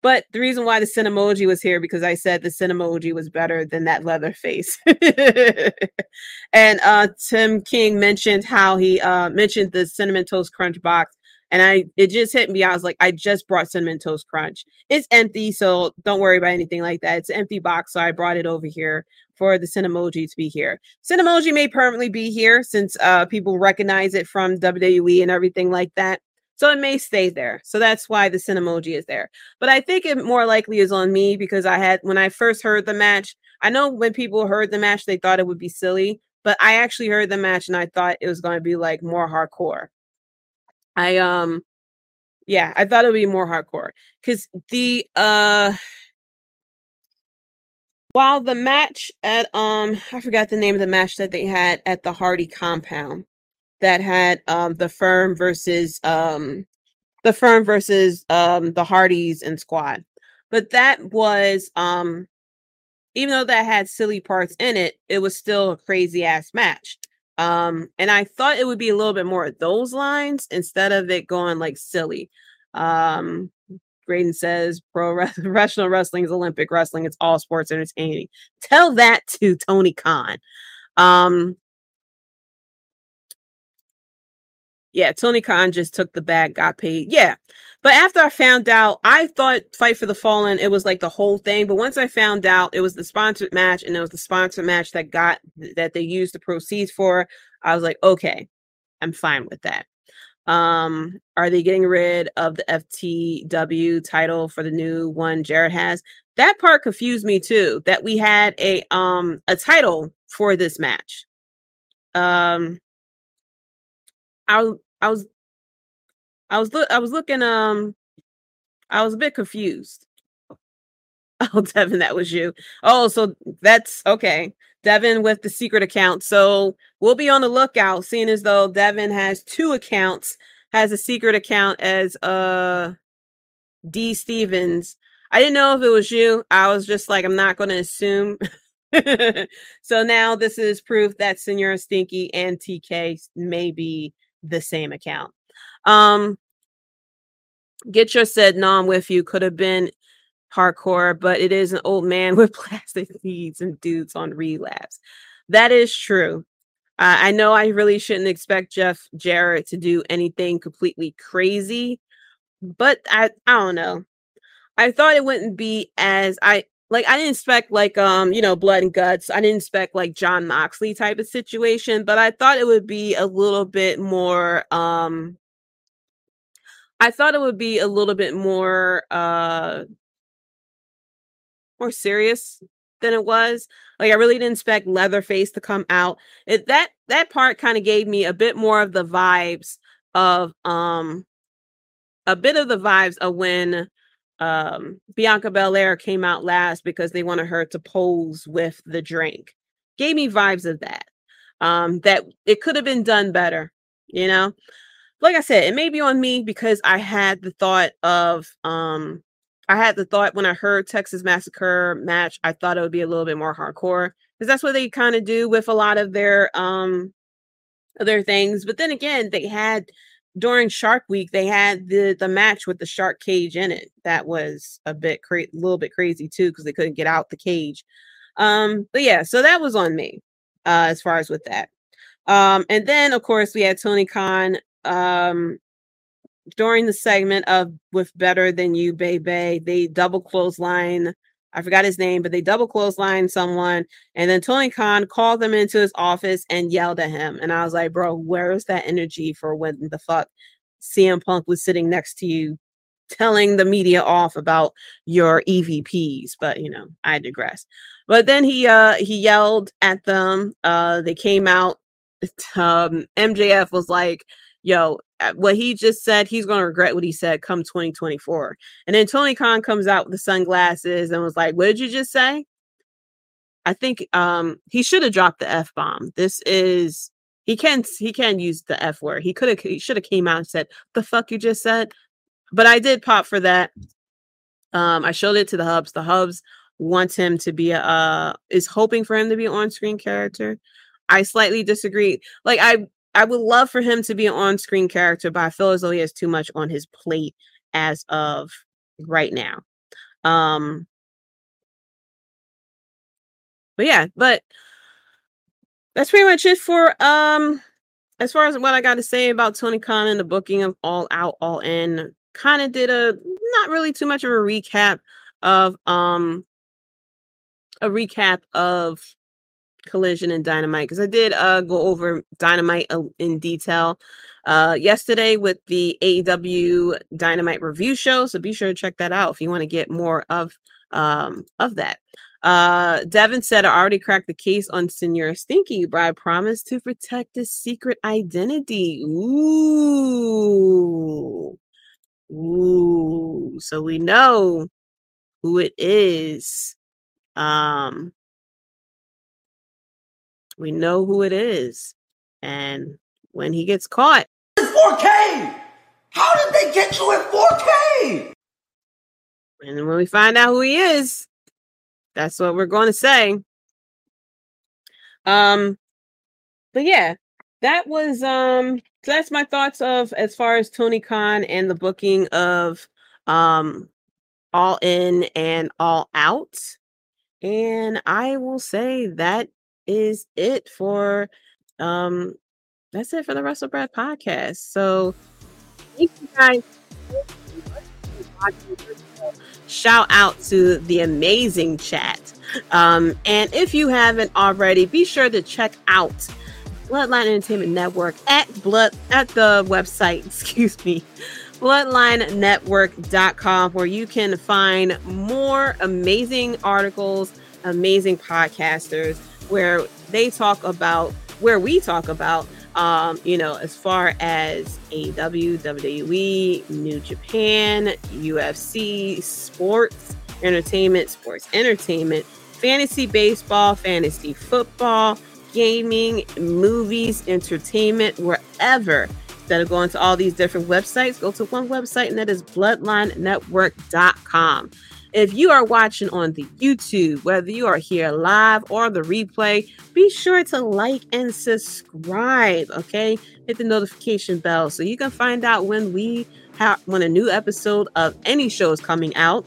but the reason why the Cinemoji was here because I said the Cinemoji was better than that leather face. and uh, Tim King mentioned how he uh, mentioned the cinnamon toast crunch box and I it just hit me. I was like, I just brought cinnamon toast crunch. It's empty, so don't worry about anything like that. It's an empty box, so I brought it over here for the Cinemoji to be here. Cinemoji may permanently be here since uh people recognize it from WWE and everything like that. So it may stay there. So that's why the Cinemoji is there. But I think it more likely is on me because I had when I first heard the match, I know when people heard the match, they thought it would be silly, but I actually heard the match and I thought it was going to be like more hardcore. I um yeah, I thought it would be more hardcore because the uh while the match at um I forgot the name of the match that they had at the Hardy compound that had um the firm versus um the firm versus um the Hardys and squad. But that was um even though that had silly parts in it, it was still a crazy ass match. Um, and I thought it would be a little bit more of those lines instead of it going like silly. Um, Graydon says pro professional wrestling is Olympic wrestling. It's all sports entertaining. Tell that to Tony Khan. Um, yeah, Tony Khan just took the bag, got paid. Yeah. But after I found out, I thought Fight for the Fallen, it was like the whole thing. But once I found out it was the sponsored match and it was the sponsored match that got that they used the proceeds for, I was like, okay, I'm fine with that. Um, are they getting rid of the FTW title for the new one Jared has? That part confused me too, that we had a um a title for this match. Um I I was I was look I was looking um I was a bit confused. Oh, Devin, that was you. Oh, so that's okay. Devin with the secret account. So we'll be on the lookout, seeing as though Devin has two accounts, has a secret account as uh D Stevens. I didn't know if it was you. I was just like, I'm not gonna assume. so now this is proof that Senor Stinky and TK may be the same account. Um, Get Your said, No, I'm with you. Could have been hardcore, but it is an old man with plastic feeds and dudes on relapse. That is true. Uh, I know I really shouldn't expect Jeff Jarrett to do anything completely crazy, but I I don't know. I thought it wouldn't be as I like I didn't expect like um you know blood and guts. I didn't expect like Jon Moxley type of situation, but I thought it would be a little bit more um I thought it would be a little bit more uh more serious than it was. Like I really didn't expect Leatherface to come out. It that that part kind of gave me a bit more of the vibes of um a bit of the vibes of when um Bianca Belair came out last because they wanted her to pose with the drink. Gave me vibes of that. Um that it could have been done better, you know? like I said, it may be on me because I had the thought of um I had the thought when I heard Texas Massacre match, I thought it would be a little bit more hardcore because that's what they kind of do with a lot of their um other things. But then again, they had during Shark Week, they had the the match with the shark cage in it. That was a bit cra- little bit crazy too because they couldn't get out the cage. Um, but yeah, so that was on me uh as far as with that. Um, and then of course we had Tony Khan um during the segment of with better than you baby they double clothesline i forgot his name but they double clothesline someone and then tony khan called them into his office and yelled at him and i was like bro where's that energy for when the fuck cm punk was sitting next to you telling the media off about your evps but you know i digress. But then he uh he yelled at them uh they came out um, MJF was like, yo, uh, what he just said, he's going to regret what he said come 2024. And then Tony Khan comes out with the sunglasses and was like, what did you just say? I think um he should have dropped the F bomb. This is he can't he can use the F word. He could have he should have came out and said, the fuck you just said. But I did pop for that. Um, I showed it to the hubs. The hubs wants him to be a uh is hoping for him to be an on-screen character. I slightly disagree. Like I I would love for him to be an on-screen character, but I feel as though he has too much on his plate as of right now. Um but yeah, but that's pretty much it for um as far as what I got to say about Tony Khan and the booking of All Out, All In. Kind of did a not really too much of a recap of um a recap of Collision and Dynamite because I did uh go over Dynamite in detail uh yesterday with the AEW Dynamite review show. So be sure to check that out if you want to get more of um of that. Uh Devin said I already cracked the case on Senor Stinky, but I promised to protect his secret identity. Ooh. Ooh. So we know who it is. Um we know who it is. And when he gets caught, 4K! How did they get you at 4K? and when we find out who he is, that's what we're going to say. Um, but yeah, that was um, so that's my thoughts of as far as Tony Khan and the booking of um, All In and All Out. And I will say that is it for um that's it for the Wrestlebread podcast. So thank you guys. Shout out to the amazing chat. Um, and if you haven't already, be sure to check out Bloodline Entertainment Network at blood at the website, excuse me, bloodlinenetwork.com, where you can find more amazing articles, amazing podcasters, where they talk about where we talk about um, you know, as far as AEW, WWE, New Japan, UFC, sports, entertainment, sports entertainment, fantasy baseball, fantasy football, gaming, movies, entertainment, wherever. Instead of going to all these different websites, go to one website, and that is bloodlinenetwork.com. If you are watching on the YouTube, whether you are here live or the replay, be sure to like and subscribe. Okay, hit the notification bell so you can find out when we have when a new episode of any show is coming out.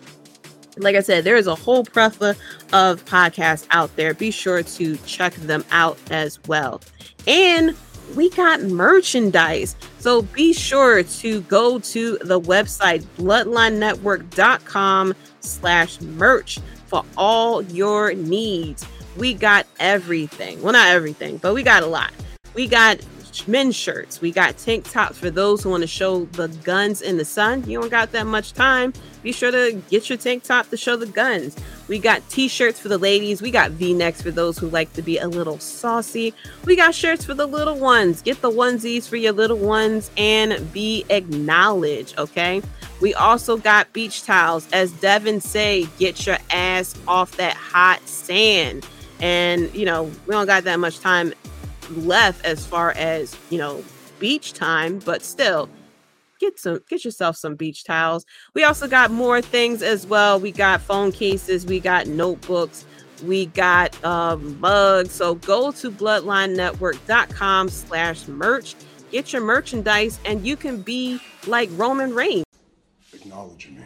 Like I said, there is a whole plethora of podcasts out there. Be sure to check them out as well. And we got merchandise. So be sure to go to the website bloodlinenetwork.com slash merch for all your needs. We got everything. Well, not everything, but we got a lot. We got men's shirts. We got tank tops for those who want to show the guns in the sun. You don't got that much time. Be sure to get your tank top to show the guns. We got t-shirts for the ladies. We got v-necks for those who like to be a little saucy. We got shirts for the little ones. Get the onesies for your little ones and be acknowledged, okay? We also got beach towels. As Devin say, get your ass off that hot sand. And, you know, we don't got that much time left as far as you know beach time but still get some get yourself some beach towels. We also got more things as well. We got phone cases we got notebooks we got um, mugs. So go to bloodlinenetwork.com slash merch. Get your merchandise and you can be like roman reigns. Acknowledge me.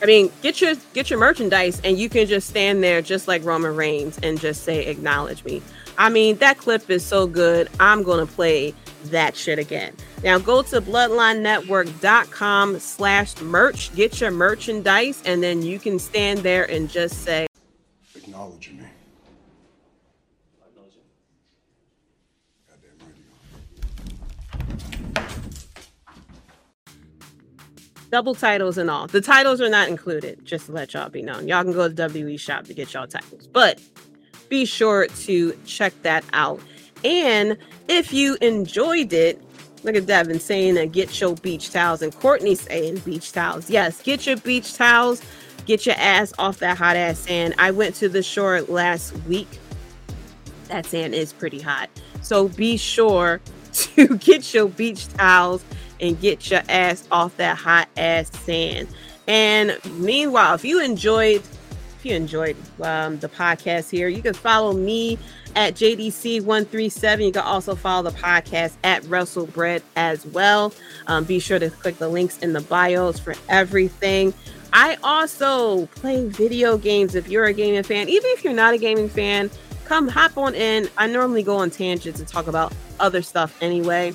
I mean, get your get your merchandise and you can just stand there just like Roman Reigns and just say acknowledge me. I mean, that clip is so good. I'm going to play that shit again. Now go to bloodlinenetwork.com slash merch, get your merchandise, and then you can stand there and just say Acknowledge me. Double titles and all. The titles are not included, just to let y'all be known. Y'all can go to WWE shop to get y'all titles, but be sure to check that out. And if you enjoyed it, look at Devin saying that get your beach towels, and Courtney saying beach towels. Yes, get your beach towels, get your ass off that hot ass sand. I went to the shore last week. That sand is pretty hot. So be sure to get your beach towels and get your ass off that hot ass sand. And meanwhile, if you enjoyed if you enjoyed um, the podcast here, you can follow me at JDC137. You can also follow the podcast at WrestleBread as well. Um, be sure to click the links in the bios for everything. I also play video games if you're a gaming fan. Even if you're not a gaming fan, come hop on in. I normally go on tangents and talk about other stuff anyway.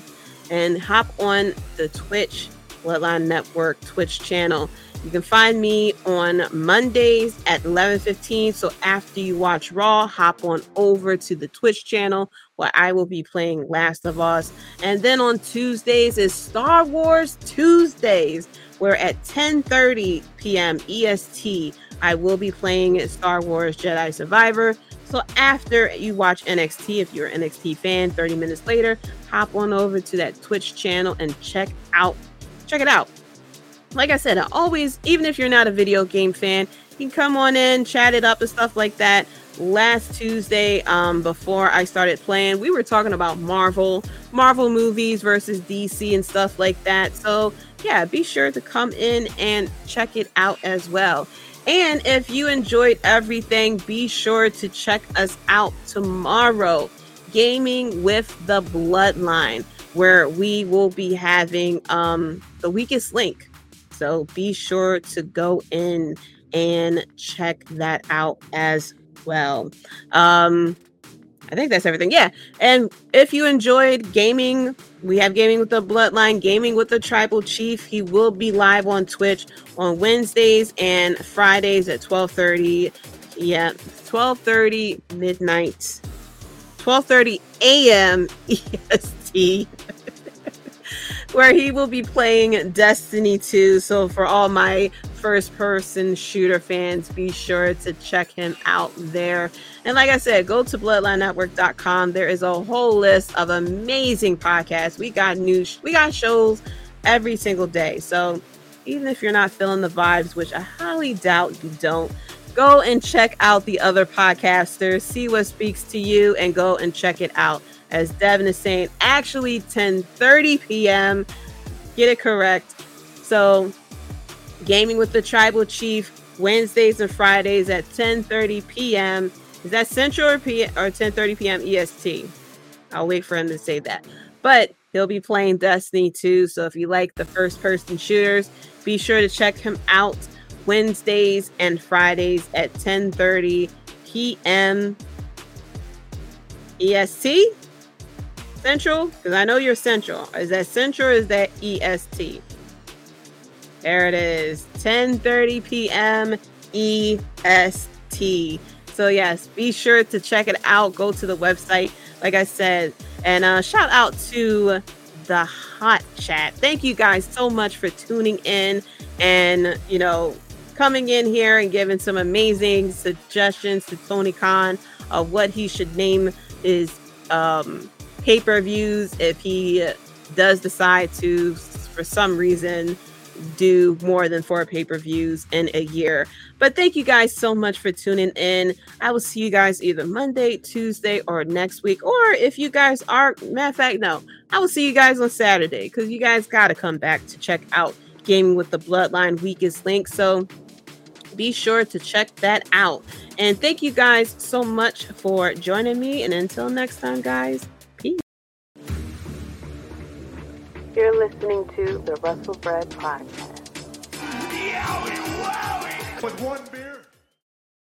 And hop on the Twitch Bloodline Network Twitch channel. You can find me on Mondays at 11:15. So after you watch Raw, hop on over to the Twitch channel where I will be playing Last of Us. And then on Tuesdays is Star Wars Tuesdays, where at 10:30 p.m. EST, I will be playing Star Wars Jedi Survivor. So after you watch NXT, if you're an NXT fan, 30 minutes later, hop on over to that Twitch channel and check out check it out like I said, I always, even if you're not a video game fan, you can come on in, chat it up and stuff like that. Last Tuesday, um, before I started playing, we were talking about Marvel, Marvel movies versus DC and stuff like that. So, yeah, be sure to come in and check it out as well. And if you enjoyed everything, be sure to check us out tomorrow, Gaming with the Bloodline, where we will be having um, the weakest link so be sure to go in and check that out as well. Um, I think that's everything. Yeah. And if you enjoyed gaming, we have gaming with the bloodline, gaming with the tribal chief. He will be live on Twitch on Wednesdays and Fridays at 12:30. Yeah, 12:30 midnight. 12:30 a.m. EST where he will be playing Destiny 2. So, for all my first person shooter fans, be sure to check him out there. And like I said, go to bloodlinenetwork.com. There is a whole list of amazing podcasts. We got news, we got shows every single day. So, even if you're not feeling the vibes, which I highly doubt you don't, go and check out the other podcasters, see what speaks to you, and go and check it out as Devin is saying, actually 10:30 p.m. Get it correct. So, gaming with the tribal chief Wednesdays and Fridays at 10:30 p.m. Is that Central or P or 10:30 p.m. EST? I'll wait for him to say that. But he'll be playing Destiny 2. So if you like the first person shooters, be sure to check him out Wednesdays and Fridays at 10:30 p.m. EST. Central? Because I know you're Central. Is that Central is that EST? There it is. 10:30 p.m. EST. So yes, be sure to check it out. Go to the website, like I said, and uh, shout out to the hot chat. Thank you guys so much for tuning in and you know coming in here and giving some amazing suggestions to Tony Khan of what he should name his um, pay per views if he does decide to, for some reason, do more than four pay per views in a year. But thank you guys so much for tuning in. I will see you guys either Monday, Tuesday, or next week. Or if you guys are, matter of fact, no, I will see you guys on Saturday because you guys got to come back to check out Gaming with the Bloodline Weakest Link. So be sure to check that out. And thank you guys so much for joining me. And until next time, guys, peace. You're listening to the Wrestlebread Podcast. With one beer.